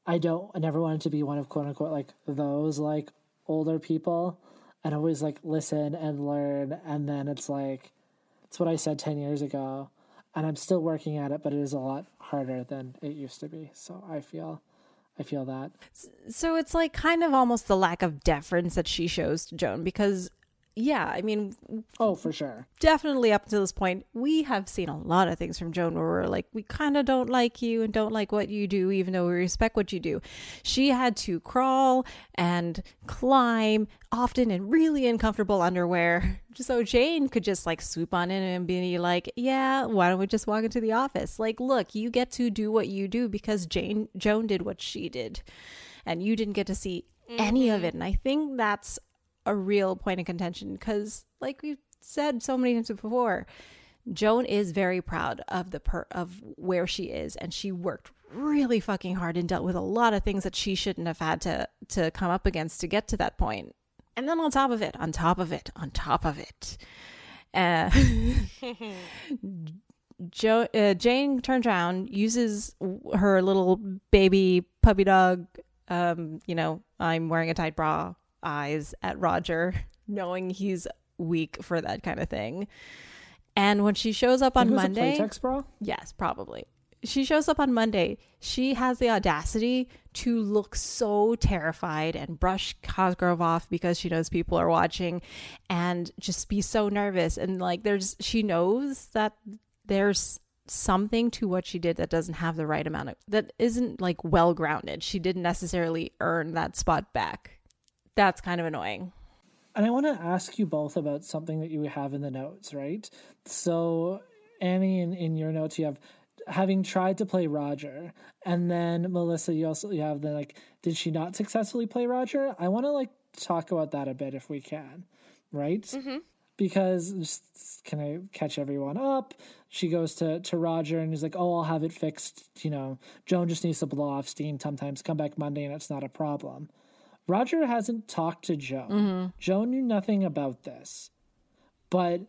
Speaker 1: I don't I never wanted to be one of quote unquote like those like older people and always like listen and learn and then it's like it's what I said 10 years ago and I'm still working at it but it is a lot harder than it used to be. So I feel I feel that.
Speaker 2: So it's like kind of almost the lack of deference that she shows to Joan because, yeah, I mean,
Speaker 1: Oh, for sure.
Speaker 2: definitely up to this point, we have seen a lot of things from Joan where we're like, we kind of don't like you and don't like what you do, even though we respect what you do. She had to crawl and climb, often in really uncomfortable underwear. So Jane could just like swoop on in and be like, yeah, why don't we just walk into the office? Like, look, you get to do what you do because Jane, Joan did what she did. And you didn't get to see any of mm-hmm. it. And I think that's a real point of contention because, like we've said so many times before, Joan is very proud of the per of where she is, and she worked really fucking hard and dealt with a lot of things that she shouldn't have had to to come up against to get to that point. And then on top of it, on top of it, on top of it, uh, jo- uh, Jane turns around, uses her little baby puppy dog, um, you know, I'm wearing a tight bra eyes at Roger, knowing he's weak for that kind of thing. And when she shows up on Monday,
Speaker 1: Playtex bra?
Speaker 2: yes, probably. She shows up on Monday. She has the audacity to look so terrified and brush Cosgrove off because she knows people are watching and just be so nervous. And like, there's, she knows that there's something to what she did that doesn't have the right amount of that isn't like well grounded. She didn't necessarily earn that spot back. That's kind of annoying.
Speaker 1: And I want to ask you both about something that you have in the notes, right? So, Annie, in, in your notes, you have having tried to play Roger, and then Melissa, you also you have the like, did she not successfully play Roger? I want to like talk about that a bit if we can, right?
Speaker 3: Mm-hmm.
Speaker 1: Because just, can I catch everyone up? She goes to to Roger and he's like, "Oh, I'll have it fixed." You know, Joan just needs to blow off steam. Sometimes come back Monday and it's not a problem. Roger hasn't talked to Joan.
Speaker 2: Mm-hmm.
Speaker 1: Joan knew nothing about this, but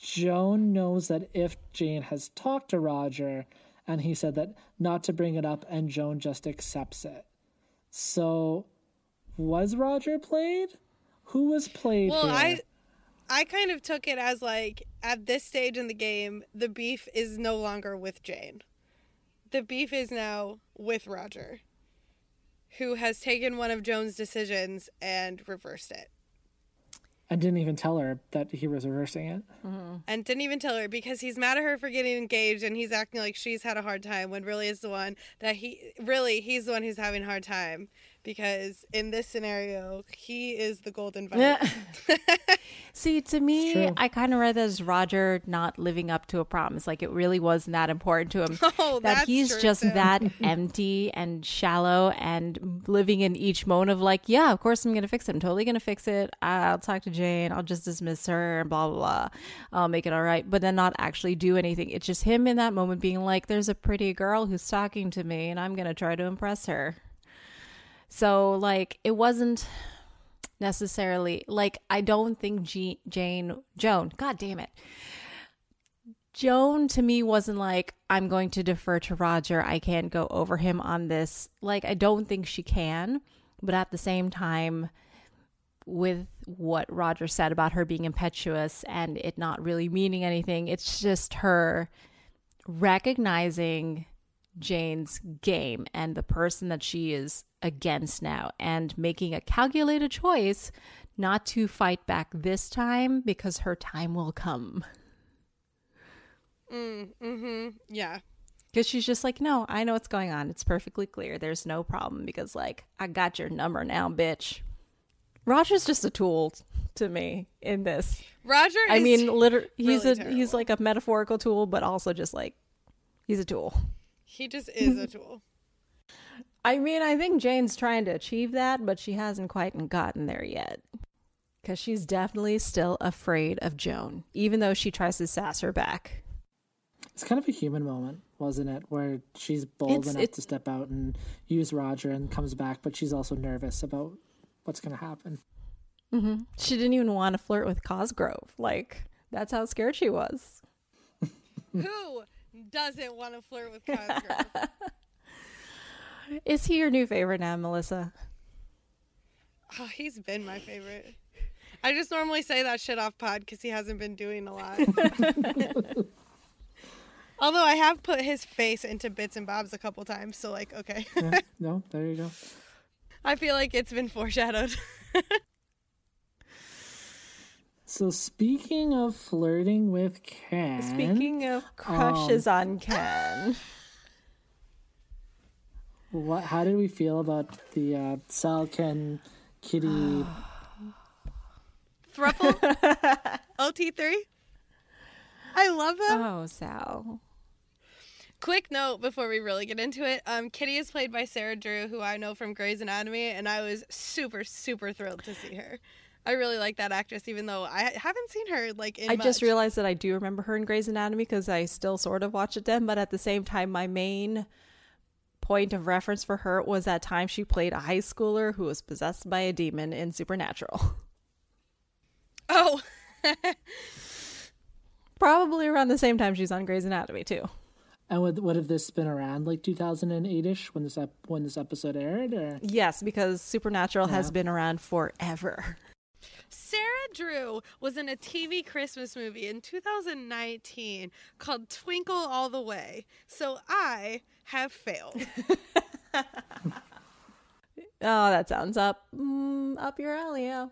Speaker 1: Joan knows that if Jane has talked to Roger and he said that not to bring it up, and Joan just accepts it. So, was Roger played? Who was played?
Speaker 3: Well,
Speaker 1: here?
Speaker 3: I I kind of took it as like at this stage in the game, the beef is no longer with Jane. The beef is now with Roger, who has taken one of Joan's decisions and reversed it.
Speaker 1: And didn't even tell her that he was reversing it. Mm-hmm.
Speaker 3: And didn't even tell her because he's mad at her for getting engaged and he's acting like she's had a hard time when really is the one that he really he's the one who's having a hard time because in this scenario he is the golden vine.
Speaker 2: See, to me. I kind of read that as Roger not living up to a promise. Like it really wasn't that important to him.
Speaker 3: Oh,
Speaker 2: that he's
Speaker 3: true,
Speaker 2: just
Speaker 3: too.
Speaker 2: that empty and shallow and living in each moment of like, yeah, of course I'm gonna fix it. I'm totally gonna fix it. I'll talk to Jane. I'll just dismiss her and blah blah blah. I'll make it all right. But then not actually do anything. It's just him in that moment being like, there's a pretty girl who's talking to me, and I'm gonna try to impress her. So like it wasn't necessarily like I don't think G- Jane Joan, god damn it. Joan to me wasn't like I'm going to defer to Roger. I can't go over him on this. Like I don't think she can, but at the same time with what Roger said about her being impetuous and it not really meaning anything, it's just her recognizing Jane's game and the person that she is against now and making a calculated choice not to fight back this time because her time will come.
Speaker 3: Mm, mhm. Yeah.
Speaker 2: Because she's just like, no, I know what's going on. It's perfectly clear. There's no problem because, like, I got your number now, bitch. Roger's just a tool to me in this.
Speaker 3: Roger
Speaker 2: I
Speaker 3: is
Speaker 2: mean, literally, he's
Speaker 3: really
Speaker 2: a he's like a metaphorical tool, but also just like he's a tool.
Speaker 3: he just is a tool.
Speaker 2: I mean, I think Jane's trying to achieve that, but she hasn't quite gotten there yet. Because she's definitely still afraid of Joan, even though she tries to sass her back.
Speaker 1: It's kind of a human moment, wasn't it? Where she's bold
Speaker 2: It's-
Speaker 1: enough
Speaker 2: it's-
Speaker 1: to step out and use Roger and comes back, but she's also nervous about what's going to happen.
Speaker 2: hmm She didn't even want to flirt with Cosgrove. Like, that's how scared she was.
Speaker 3: Who doesn't want to flirt with Cosgrove?
Speaker 2: Is he your new favorite now, Melissa?
Speaker 3: oh, he's been my favorite. I just normally say that shit off pod because he hasn't been doing a lot. Although I have put his face into bits and bobs a couple times, so like, okay.
Speaker 1: Yeah, no, there you go.
Speaker 3: I feel like it's been foreshadowed.
Speaker 1: So speaking of flirting with Ken,
Speaker 2: Speaking of um, crushes on Ken.
Speaker 1: What? How did we feel about the uh, Sal Ken Kitty?
Speaker 3: Thruple? OT3? I love them.
Speaker 2: Oh, Sal.
Speaker 3: Quick note before we really get into it. Um, Kitty is played by Sarah Drew, who I know from Grey's Anatomy, and I was super, super thrilled to see her. I really like that actress, even though I haven't seen her like in
Speaker 2: I just realized that I do remember her in Grey's Anatomy because I still sort of watch it then, but at the same time, my main point of reference for her was that time she played a high schooler who was possessed by a demon in Supernatural.
Speaker 3: Oh,
Speaker 2: Probably around the same time she's on Grey's Anatomy too.
Speaker 1: And would would have this been around like 2008 ish when this ep- when this episode aired? Or
Speaker 2: Yes, because Supernatural has been around forever.
Speaker 3: Sarah Drew was in a TV Christmas movie in 2019 called Twinkle All the Way. So I have failed.
Speaker 2: Oh, that sounds up mm, up your alley. Yeah.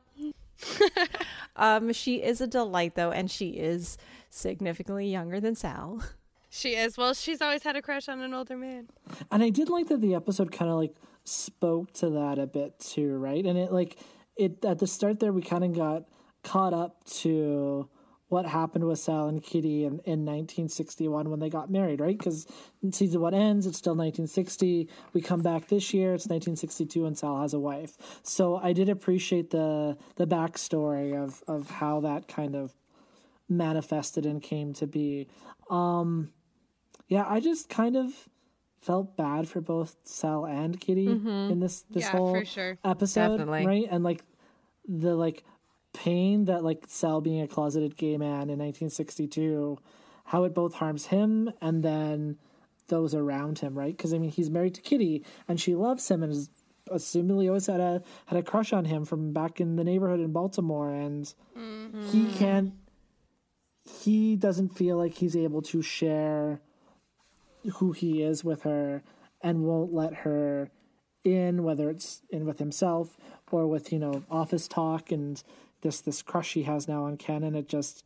Speaker 2: um, she is a delight though, and she is significantly younger than Sal.
Speaker 3: She is. Well, she's always had a crush on an older man.
Speaker 1: And I did like that the episode kind of like spoke to that a bit too, right? And it like it at the start there we kind of got caught up to what happened with Sal and Kitty in, in 1961 when they got married, right? Because season one ends, it's still 1960. We come back this year, it's 1962, and Sal has a wife. So I did appreciate the the backstory of of how that kind of manifested and came to be. Um, yeah, I just kind of felt bad for both Sal and Kitty in this this
Speaker 3: Yeah,
Speaker 1: whole
Speaker 3: sure.
Speaker 1: episode,
Speaker 2: Definitely.
Speaker 1: right? And like the like pain that like Sal being a closeted gay man in 1962, how it both harms him and then those around him, right? Because I mean, he's married to Kitty and she loves him and is assumedly always had a had a crush on him from back in the neighborhood in Baltimore, and mm-hmm. he can't. He doesn't feel like he's able to share who he is with her and won't let her in whether it's in with himself or with you know office talk and this this crush he has now on Ken and it just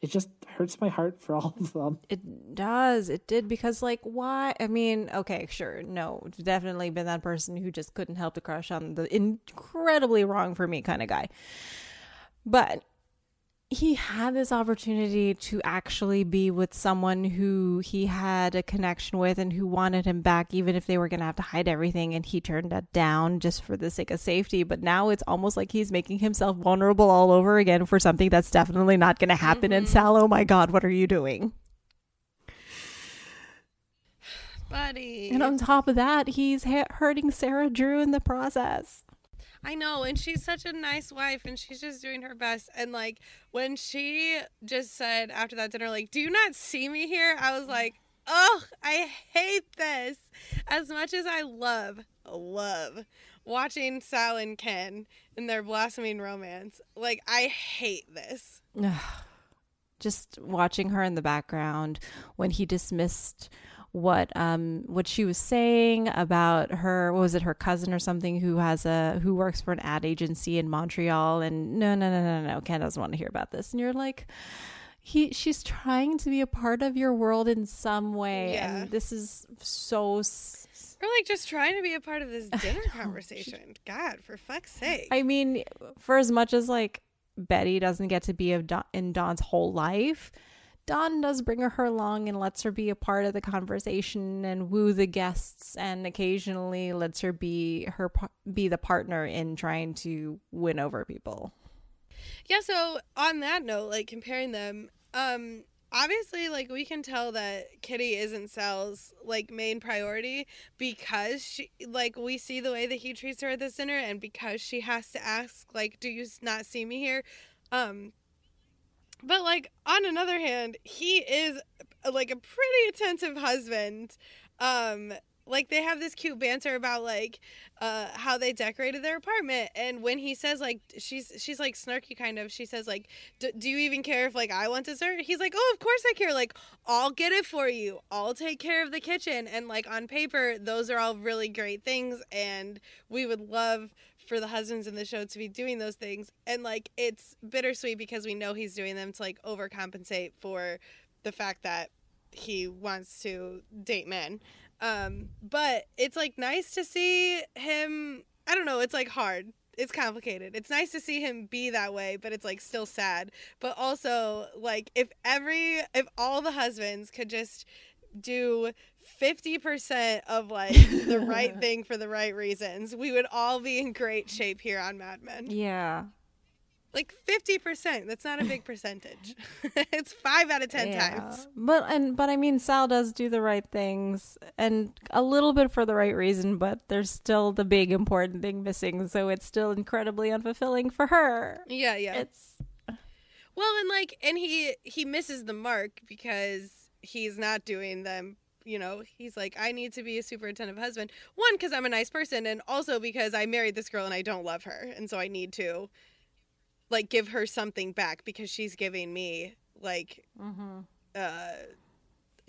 Speaker 1: it just hurts my heart for all of them
Speaker 2: It does. It did because, like, why? I mean, okay, sure, no, definitely been that person who just couldn't help the crush on the incredibly wrong for me kind of guy. But he had this opportunity to actually be with someone who he had a connection with and who wanted him back, even if they were going to have to hide everything. And he turned that down just for the sake of safety. But now it's almost like he's making himself vulnerable all over again for something that's definitely not going to happen. And mm-hmm. Sal, oh my God, what are you doing?
Speaker 3: Buddy.
Speaker 2: And on top of that, he's ha- hurting Sarah Drew in the process.
Speaker 3: I know, and she's such a nice wife, and she's just doing her best. And like when she just said after that dinner, like, "Do you not see me here?" I was like, "Oh, I hate this." As much as I love, love watching Sal and Ken in their blossoming romance, like I hate this.
Speaker 2: Just watching her in the background when he dismissed what um what she was saying about her what was it her cousin or something who has a who works for an ad agency in Montreal and no no no no no Ken doesn't want to hear about this and you're like he she's trying to be a part of your world in some way
Speaker 3: Yeah.
Speaker 2: and this is so s-
Speaker 3: Or like just trying to be a part of this dinner conversation. God, for fuck's sake.
Speaker 2: I mean, for as much as like Betty doesn't get to be of Don, in Don's whole life, Don does bring her along and lets her be a part of the conversation and woo the guests, and occasionally lets her be her be the partner in trying to win over people.
Speaker 3: Yeah, so on that note, like comparing them, um obviously like we can tell that Kitty isn't Sal's like main priority because she like we see the way that he treats her at this dinner and because she has to ask like do you not see me here? Um but like on another hand, he is uh, like a pretty attentive husband. Um like they have this cute banter about like uh how they decorated their apartment. And when he says like she's she's like snarky kind of she says like "D- do you even care if like i want dessert? He's like oh of course i care. Like i'll get it for you. I'll take care of the kitchen. And like on paper those are all really great things. And we would love for the husbands in the show to be doing those things. And like it's bittersweet because we know he's doing them to like overcompensate for the fact that he wants to date men. Um but it's like nice to see him i don't know it's like hard. It's complicated. It's nice to see him be that way but it's like still sad. But also like if every if all the husbands could just do 50% of like the right thing for the right reasons. We would all be in great shape here on mad men.
Speaker 2: Yeah,
Speaker 3: like 50% that's not a big percentage. It's 5 out of 10 times.
Speaker 2: But and but I mean, Sal does do the right things and a little bit for the right reason, but there's still the big important thing missing, so it's still incredibly unfulfilling for her.
Speaker 3: yeah yeah.
Speaker 2: It's
Speaker 3: Well, and like, and he he misses the mark because he's not doing them. You know, he's like, I need to be a super attentive husband. One, because I'm a nice person, and also because I married this girl and I don't love her, and so I need to, like, give her something back because she's giving me like, uh,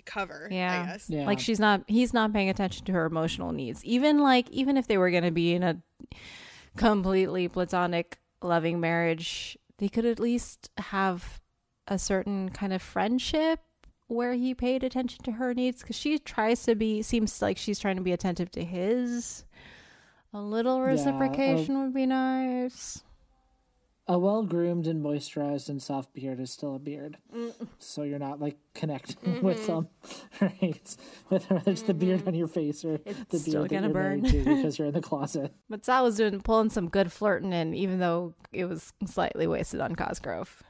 Speaker 3: cover.
Speaker 2: Yeah.
Speaker 3: I guess.
Speaker 1: yeah
Speaker 2: like she's not he's not paying attention to her emotional needs. Even like even if they were going to be in a completely platonic loving marriage, they could at least have a certain kind of friendship where he paid attention to her needs because she tries to be seems like she's trying to be attentive to his a little reciprocation yeah, would be nice
Speaker 1: a well groomed and moisturized and soft beard is still a beard. Mm. So you're not like connecting mm-hmm. with them, right? Whether it's mm-hmm. the beard mm-hmm. on your face or it's the beard that you're burn. because you're in the closet.
Speaker 2: But Sal was doing pulling some good flirting in, even though it was slightly wasted on Cosgrove.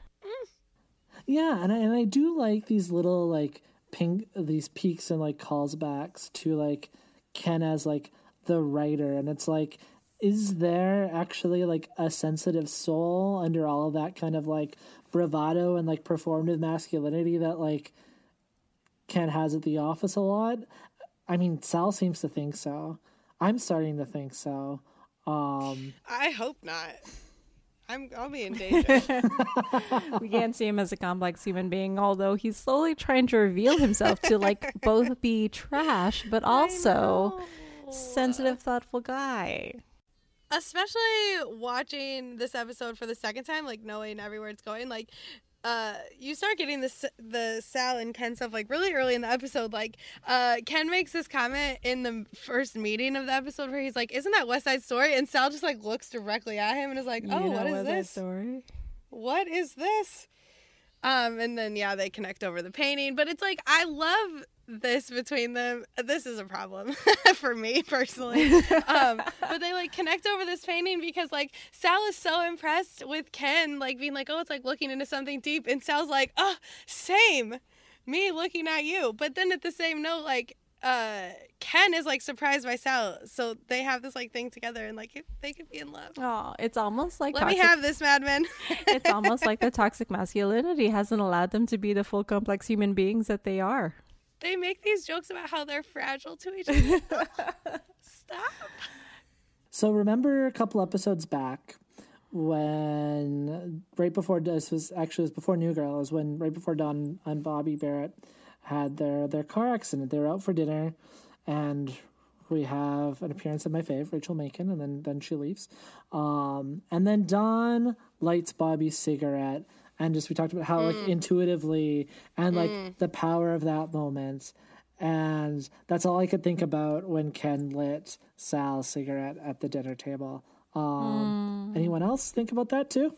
Speaker 1: Yeah, and I, and I do like these little like pink these peaks and like callbacks to like Ken as like the writer, and it's like is there actually like a sensitive soul under all of that kind of like bravado and like performative masculinity that like Ken has at the office a lot? I mean, Sal seems to think so. I'm starting to think so. Um
Speaker 3: I hope not. I'm I'll be in danger.
Speaker 2: we can't see him as a complex human being, although he's slowly trying to reveal himself to like both be trash but also sensitive, thoughtful guy
Speaker 3: especially watching this episode for the second time, like knowing everywhere it's going, like uh you start getting this the Sal and Ken stuff like really early in the episode. Like uh Ken makes this comment in the first meeting of the episode where he's like, "Isn't that West Side Story?" And Sal just like looks directly at him and is like, "Oh, you what is West this? Story? What is this?" Um, and then yeah, they connect over the painting. But it's like I love this between them. This is a problem for me personally. um, but they like connect over this painting because like Sal is so impressed with Ken, like being like, oh, it's like looking into something deep, and Sal's like, oh, same, me looking at you. But then at the same note, like uh Ken is like surprised by Sal, so they have this like thing together, and like they could be in love.
Speaker 2: Oh, it's almost like
Speaker 3: let toxic... me have this, madman.
Speaker 2: it's almost like the toxic masculinity hasn't allowed them to be the full complex human beings that they are.
Speaker 3: They make these jokes about how they're fragile to each other. Stop.
Speaker 1: So remember a couple episodes back when right before this was actually was before New Girl, it was when right before Don and Bobbie Barrett had their their car accident. They were out for dinner, and we have an appearance of my fave, Rachel Menken, and then then she leaves. Um, and then Don lights Bobbie's cigarette, and just we talked about how mm. like intuitively and like mm. the power of that moment. And that's all I could think about when Ken lit Sal's cigarette at the dinner table. Um, mm. Anyone else think about that too?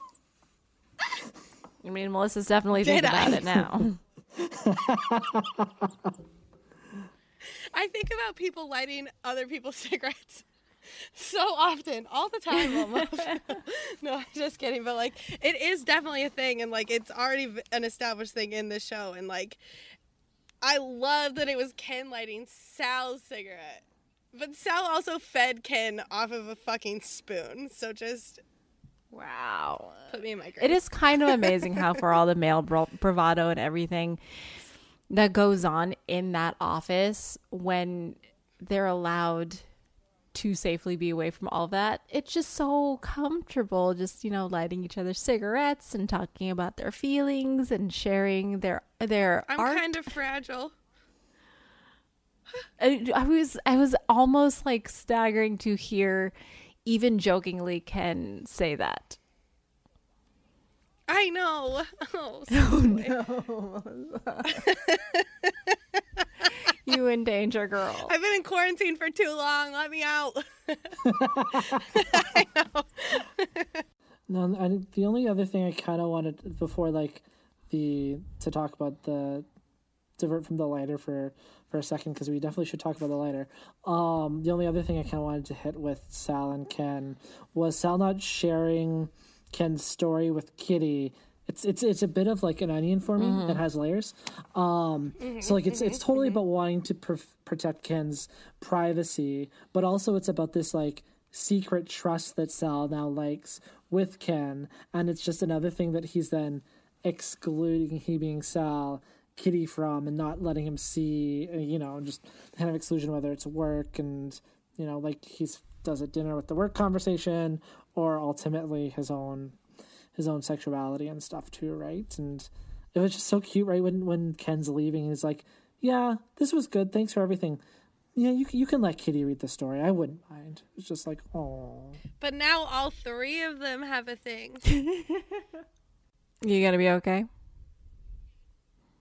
Speaker 2: I mean, Melissa's definitely thinking about it now.
Speaker 3: I think about people lighting other people's cigarettes so often, all the time almost. no, I'm just kidding. But like, it is definitely a thing, and like, it's already an established thing in the show. And like, I love that it was Ken lighting Sal's cigarette, but Sal also fed Ken off of a fucking spoon. So just
Speaker 2: wow,
Speaker 3: put me in my grave.
Speaker 2: It is kind of amazing how, for all the male bravado and everything that goes on in that office, when they're allowed to safely be away from all that. It's just so comfortable, just you know, lighting each other cigarettes and talking about their feelings and sharing their their.
Speaker 3: I'm
Speaker 2: art.
Speaker 3: kind of fragile.
Speaker 2: I, I was I was almost like staggering to hear, even jokingly, Ken say that.
Speaker 3: I know. Oh, oh no.
Speaker 2: You in danger, girl.
Speaker 3: I've been in quarantine for too long. Let me out.
Speaker 1: no, I, the only other thing I kind of wanted before, like the to talk about the divert from the lighter for for a second because we definitely should talk about the lighter. Um, the only other thing I kind of wanted to hit with Sal and Ken was Sal not sharing Ken's story with Kitty it's it's it's a bit of like an onion for me mm-hmm. that has layers. Um, mm-hmm, so like it's it's totally mm-hmm. about wanting to pr- protect Ken's privacy, but also it's about this like secret trust that Sal now likes with Ken, and it's just another thing that he's then excluding he being Sal Kitty from and not letting him see, uh, you know, just kind of exclusion whether it's work and you know like he's does a dinner with the work conversation or ultimately his own his own sexuality and stuff too, right? And it was just so cute, right? When when Ken's leaving, he's like, "Yeah, this was good. Thanks for everything." Yeah, you you can let Kitty read the story. I wouldn't mind. It's just like, oh.
Speaker 3: But now all three of them have a thing.
Speaker 2: you gonna be okay?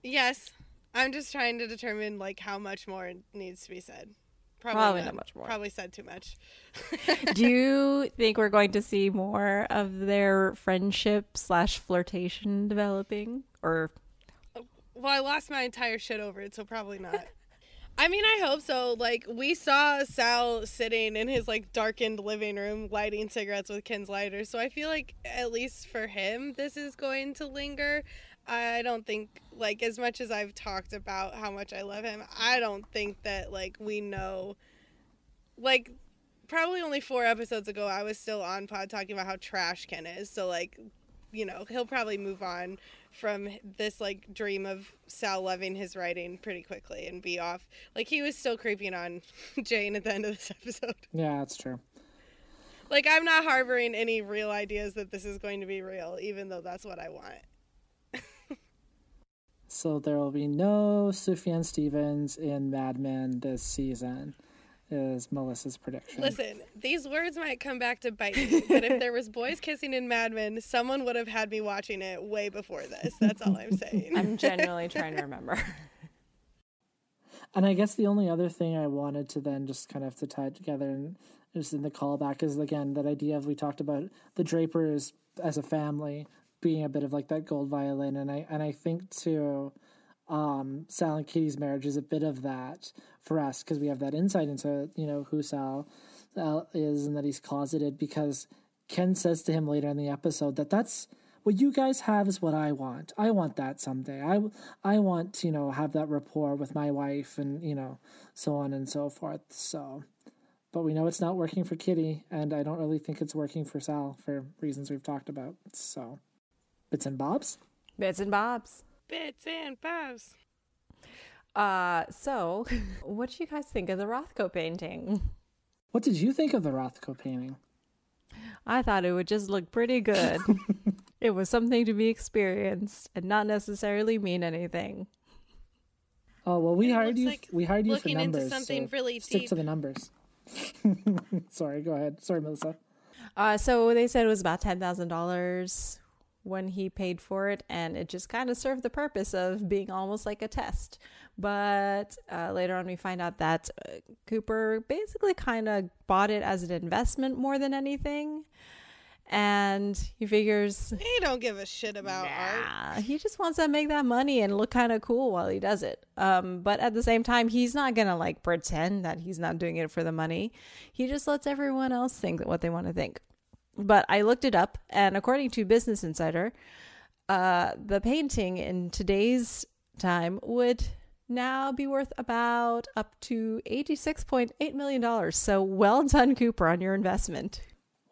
Speaker 3: Yes. I'm just trying to determine like how much more needs to be said.
Speaker 2: Probably not much more.
Speaker 3: Probably said too much.
Speaker 2: Do you think we're going to see more of their friendship slash flirtation developing, or
Speaker 3: Well, I lost my entire shit over it, so probably not. I mean, I hope so. Like, we saw Sal sitting in his like darkened living room, lighting cigarettes with Ken's lighter. So I feel like at least for him, this is going to linger. I don't think like as much as I've talked about how much I love him, I don't think that like we know like probably only 4 episodes ago I was still on pod talking about how trash Ken is. So like you know, he'll probably move on from this like dream of Sal loving his writing pretty quickly and be off. Like he was still creeping on Jane at the end of this episode.
Speaker 1: Yeah, that's true.
Speaker 3: Like I'm not harboring any real ideas that this is going to be real, even though that's what I want.
Speaker 1: So there will be no Sufjan Stevens in Mad Men this season, is Melissa's prediction.
Speaker 3: Listen, these words might come back to bite me, but if there was boys kissing in Mad Men, someone would have had me watching it way before this. That's all I'm saying.
Speaker 2: I'm genuinely trying to remember.
Speaker 1: And I guess the only other thing I wanted to then just kind of to tie it together and just in the callback is again that idea of we talked about the Drapers as a family being a bit of like that gold violin, and I and I think too, um, Sal and Kitty's marriage is a bit of that for us because we have that insight into you know who Sal, is and that he's closeted because Ken says to him later in the episode that that's what you guys have is what I want. I want that someday. I, I want to, you know, have that rapport with my wife and, you know, so on and so forth. So, but we know it's not working for Kitty, and I don't really think it's working for Sal for reasons we've talked about. So, bits and bobs.
Speaker 2: Bits and bobs.
Speaker 3: Bits and bobs.
Speaker 2: Uh, so what do you guys think of the Rothko painting?
Speaker 1: What did you think of the Rothko painting?
Speaker 2: I thought it would just look pretty good. it was something to be experienced and not necessarily mean anything.
Speaker 1: Oh well, we
Speaker 3: It
Speaker 1: hired
Speaker 3: looks
Speaker 1: you.
Speaker 3: like
Speaker 1: we hired you for
Speaker 3: looking into
Speaker 1: numbers.
Speaker 3: something
Speaker 1: so
Speaker 3: really
Speaker 1: stick
Speaker 3: deep.
Speaker 1: to the numbers. Sorry, go ahead. Sorry, Melissa.
Speaker 2: Uh, so they said it was about ten thousand dollars when he paid for it, and it just kind of served the purpose of being almost like a test. But uh, later on, we find out that uh, Cooper basically kind of bought it as an investment more than anything, and he figures
Speaker 3: He don't give a shit about art.
Speaker 2: Nah, he just wants to make that money and look kind of cool while he does it. Um, but at the same time, he's not gonna like pretend that he's not doing it for the money. He just lets everyone else think what they want to think. But I looked it up, and according to Business Insider, uh, the painting in today's time would now be worth about up to eighty-six point eight million dollars. So well done, Cooper, on your investment.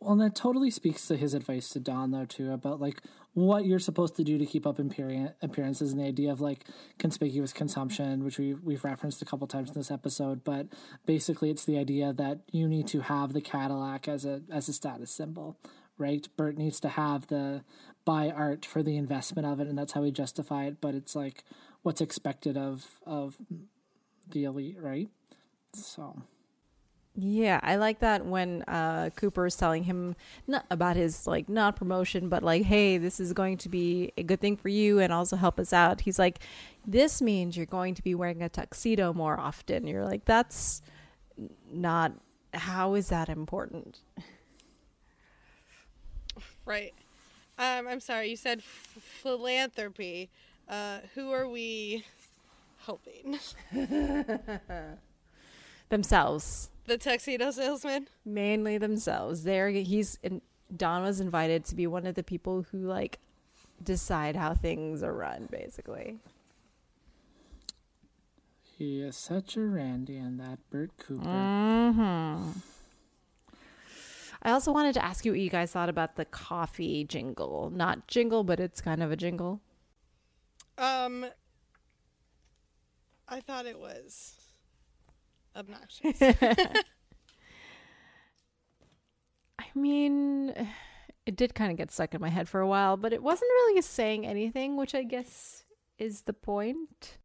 Speaker 1: Well, and that totally speaks to his advice to Don, though, too, about like what you're supposed to do to keep up appearances and the idea of like conspicuous consumption, which we we've referenced a couple times in this episode. But basically, it's the idea that you need to have the Cadillac as a as a status symbol, right? Bert needs to have the buy art for the investment of it, and that's how we justify it. But it's like what's expected of of the elite, right? So.
Speaker 2: Yeah, I like that when uh, Cooper is telling him not about his like not promotion, but like, hey, this is going to be a good thing for you and also help us out. He's like, this means you're going to be wearing a tuxedo more often. You're like, that's not. How is that important?
Speaker 3: Right. Um, I'm sorry. You said f- philanthropy. Uh, who are we helping?
Speaker 2: Themselves,
Speaker 3: The tuxedo salesman.
Speaker 2: mainly themselves. There, he's in, Don was invited to be one of the people who like decide how things are run, basically.
Speaker 1: He is such a Randian that Bert Cooper.
Speaker 2: hmm I also wanted to ask you what you guys thought about the coffee jingle. Not jingle, but it's kind of a jingle.
Speaker 3: Um, I thought it was obnoxious.
Speaker 2: I mean, it did kind of get stuck in my head for a while, but it wasn't really saying anything, which I guess is the point.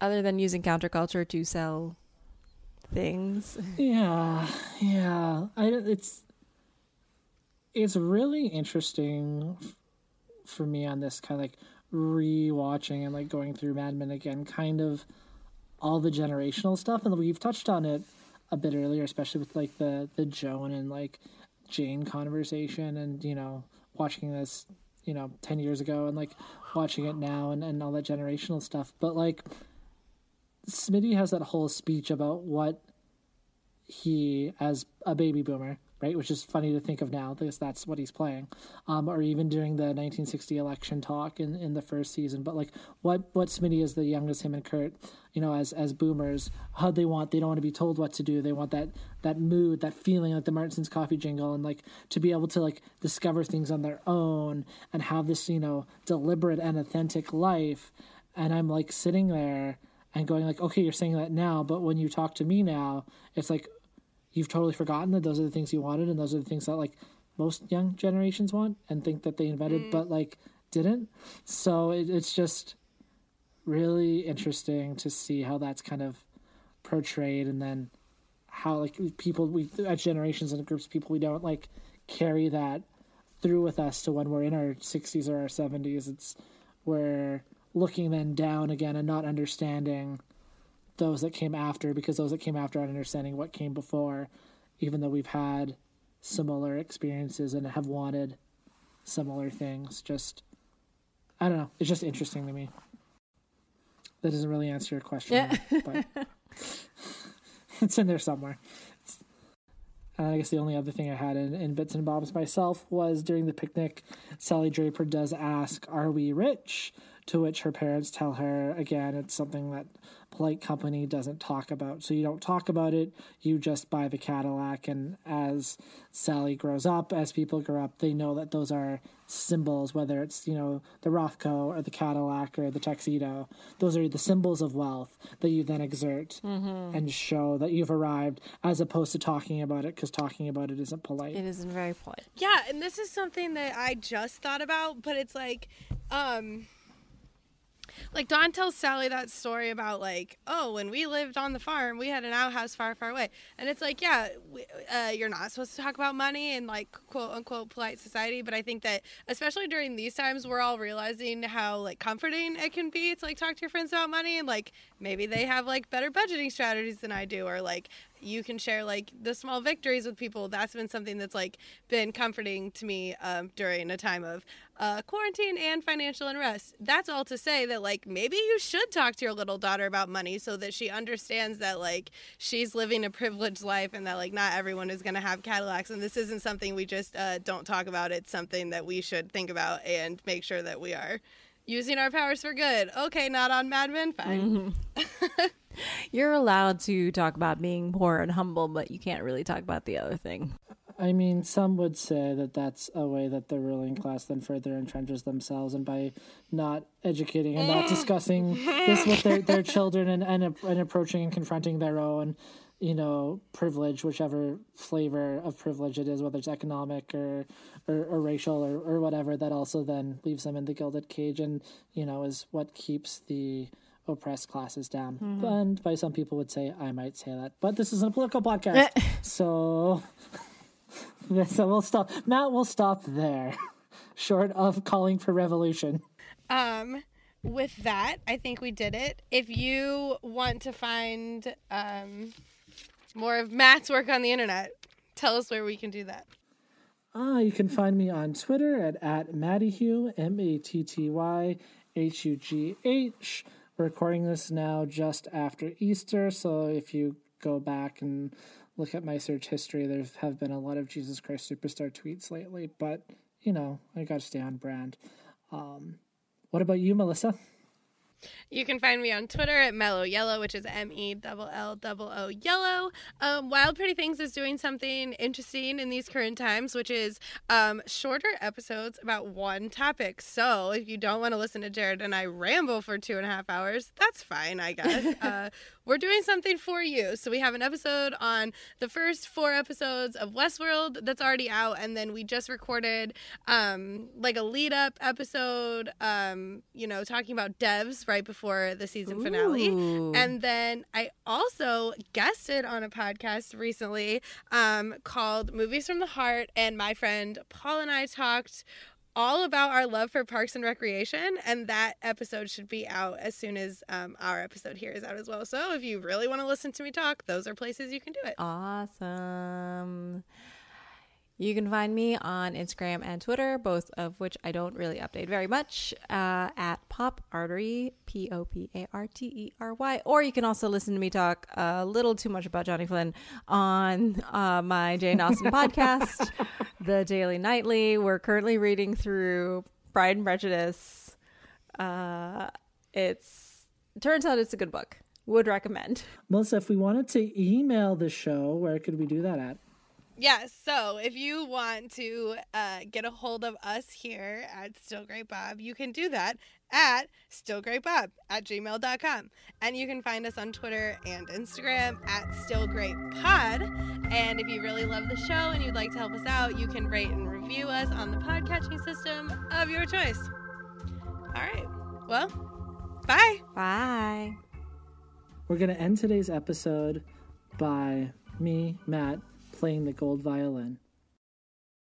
Speaker 2: Other than using counterculture to sell things.
Speaker 1: Yeah, yeah. I it's it's really interesting f- for me on this kind of like rewatching and like going through Mad Men again, kind of all the generational stuff, and we've touched on it a bit earlier, especially with like the the Joan and like Jane conversation, and you know watching this you know 10 years ago and like watching it now and, and all that generational stuff. But like smitty has that whole speech about what he as a baby boomer right? Which is funny to think of now because that's what he's playing um, or even during the 1960 election talk in, in the first season. But like what what smitty is the youngest him and kurt you know as as boomers how they want they don't want to be told what to do. They want that that mood that feeling like the martinsons coffee jingle and like to be able to like discover things on their own and have this you know deliberate and authentic life. And i'm like sitting there and going like okay you're saying that now but when you talk to me now it's like you've totally forgotten that those are the things you wanted and those are the things that like most young generations want and think that they invented mm. but like didn't so it, it's just really interesting to see how that's kind of portrayed and then how like people we as generations and groups of people we don't like carry that through with us to when we're in our 60s or our 70s it's we're looking then down again and not understanding those that came after because those that came after aren't understanding what came before, even though we've had similar experiences and have wanted similar things. Just, I don't know. It's just interesting to me. That doesn't really answer your question, yeah. but it's in there somewhere. And I guess the only other thing I had in, in bits and bobs myself was during the picnic, Sally Draper does ask, Are we rich? To which her parents tell her, again, it's something that polite company doesn't talk about. So you don't talk about it, you just buy the Cadillac. And as Sally grows up, as people grow up, they know that those are symbols, whether it's, you know, the Rothko or the Cadillac or the tuxedo. Those are the symbols of wealth that you then exert mm-hmm. and show that you've arrived as opposed to talking about it because talking about it isn't polite.
Speaker 2: It isn't very polite.
Speaker 3: Yeah. And this is something that I just thought about, but it's like, um, like Don tells Sally that story about like, oh, when we lived on the farm, we had an outhouse far, far away, and it's like, yeah, we, uh, you're not supposed to talk about money in like quote unquote polite society, but I think that especially during these times, we're all realizing how like comforting it can be to like talk to your friends about money and like maybe they have like better budgeting strategies than I do, or like you can share like the small victories with people. That's been something that's like been comforting to me um, during a time of uh, quarantine and financial unrest. That's all to say that like maybe you should talk to your little daughter about money so that she understands that like she's living a privileged life and that like not everyone is going to have Cadillacs and this isn't something we just uh, don't talk about. It's something that we should think about and make sure that we are using our powers for good. Okay, not on Mad Men, fine.
Speaker 2: Mm-hmm. You're allowed to talk about being poor and humble, but you can't really talk about the other thing.
Speaker 1: I mean, some would say that that's a way that the ruling class then further entrenches themselves, and by not educating and not discussing this with their, their children and, and, and approaching and confronting their own, you know, privilege, whichever flavor of privilege it is, whether it's economic or or, or racial or, or whatever, that also then leaves them in the gilded cage and, you know, is what keeps the oppressed classes down. Mm-hmm. And by some people would say I might say that, but this isn't a political podcast, so so we'll stop. Matt we'll stop there, short of calling for revolution.
Speaker 3: Um, with that, I think we did it. If you want to find um more of Matt's work on the internet, tell us where we can do that.
Speaker 1: Ah, you can find me on Twitter at, at Mattyhugh, M A T T Y H U G H recording this now just after Easter, so if you go back and look at my search history, there have been a lot of Jesus Christ Superstar tweets lately, but you know, I gotta stay on brand. Um, what about you, Melissa?
Speaker 3: You can find me on Twitter at Mellow Yellow, which is M E L L O O Yellow. Um, Wild Pretty Things is doing something interesting in these current times, which is um, shorter episodes about one topic. So if you don't want to listen to Jared and I ramble for two and a half hours, that's fine, I guess. uh, we're doing something for you. So we have an episode on the first four episodes of Westworld that's already out, and then we just recorded um, like a lead up episode, um, you know, talking about devs right before the season finale. And then I also guested on a podcast recently um, called Movies from the Heart, and my friend Paul and I talked all about our love for parks and recreation, and that episode should be out as soon as um, our episode here is out as well. So if you really want to listen to me talk, those are places you can do it.
Speaker 2: Awesome. You can find me on Instagram and Twitter, both of which I don't really update very much, uh, at Pop Artery, P O P A R T E R Y. Or you can also listen to me talk a little too much about Johnny Flynn on uh, my Jane Austen podcast, The Daily Nightly. We're currently reading through Pride and Prejudice. Uh, it's turns out it's a good book. Would recommend.
Speaker 1: Melissa, if we wanted to email the show, where could we do that at?
Speaker 3: Yes. So if you want to uh, get a hold of us here at Still Great Bob, you can do that at stillgreatbob at gmail.com. And you can find us on Twitter and Instagram at stillgreatpod. And if you really love the show and you'd like to help us out, you can rate and review us on the podcatching system of your choice. All right. Well, bye.
Speaker 2: Bye.
Speaker 1: We're going to end today's episode by me, Matt, playing the gold violin.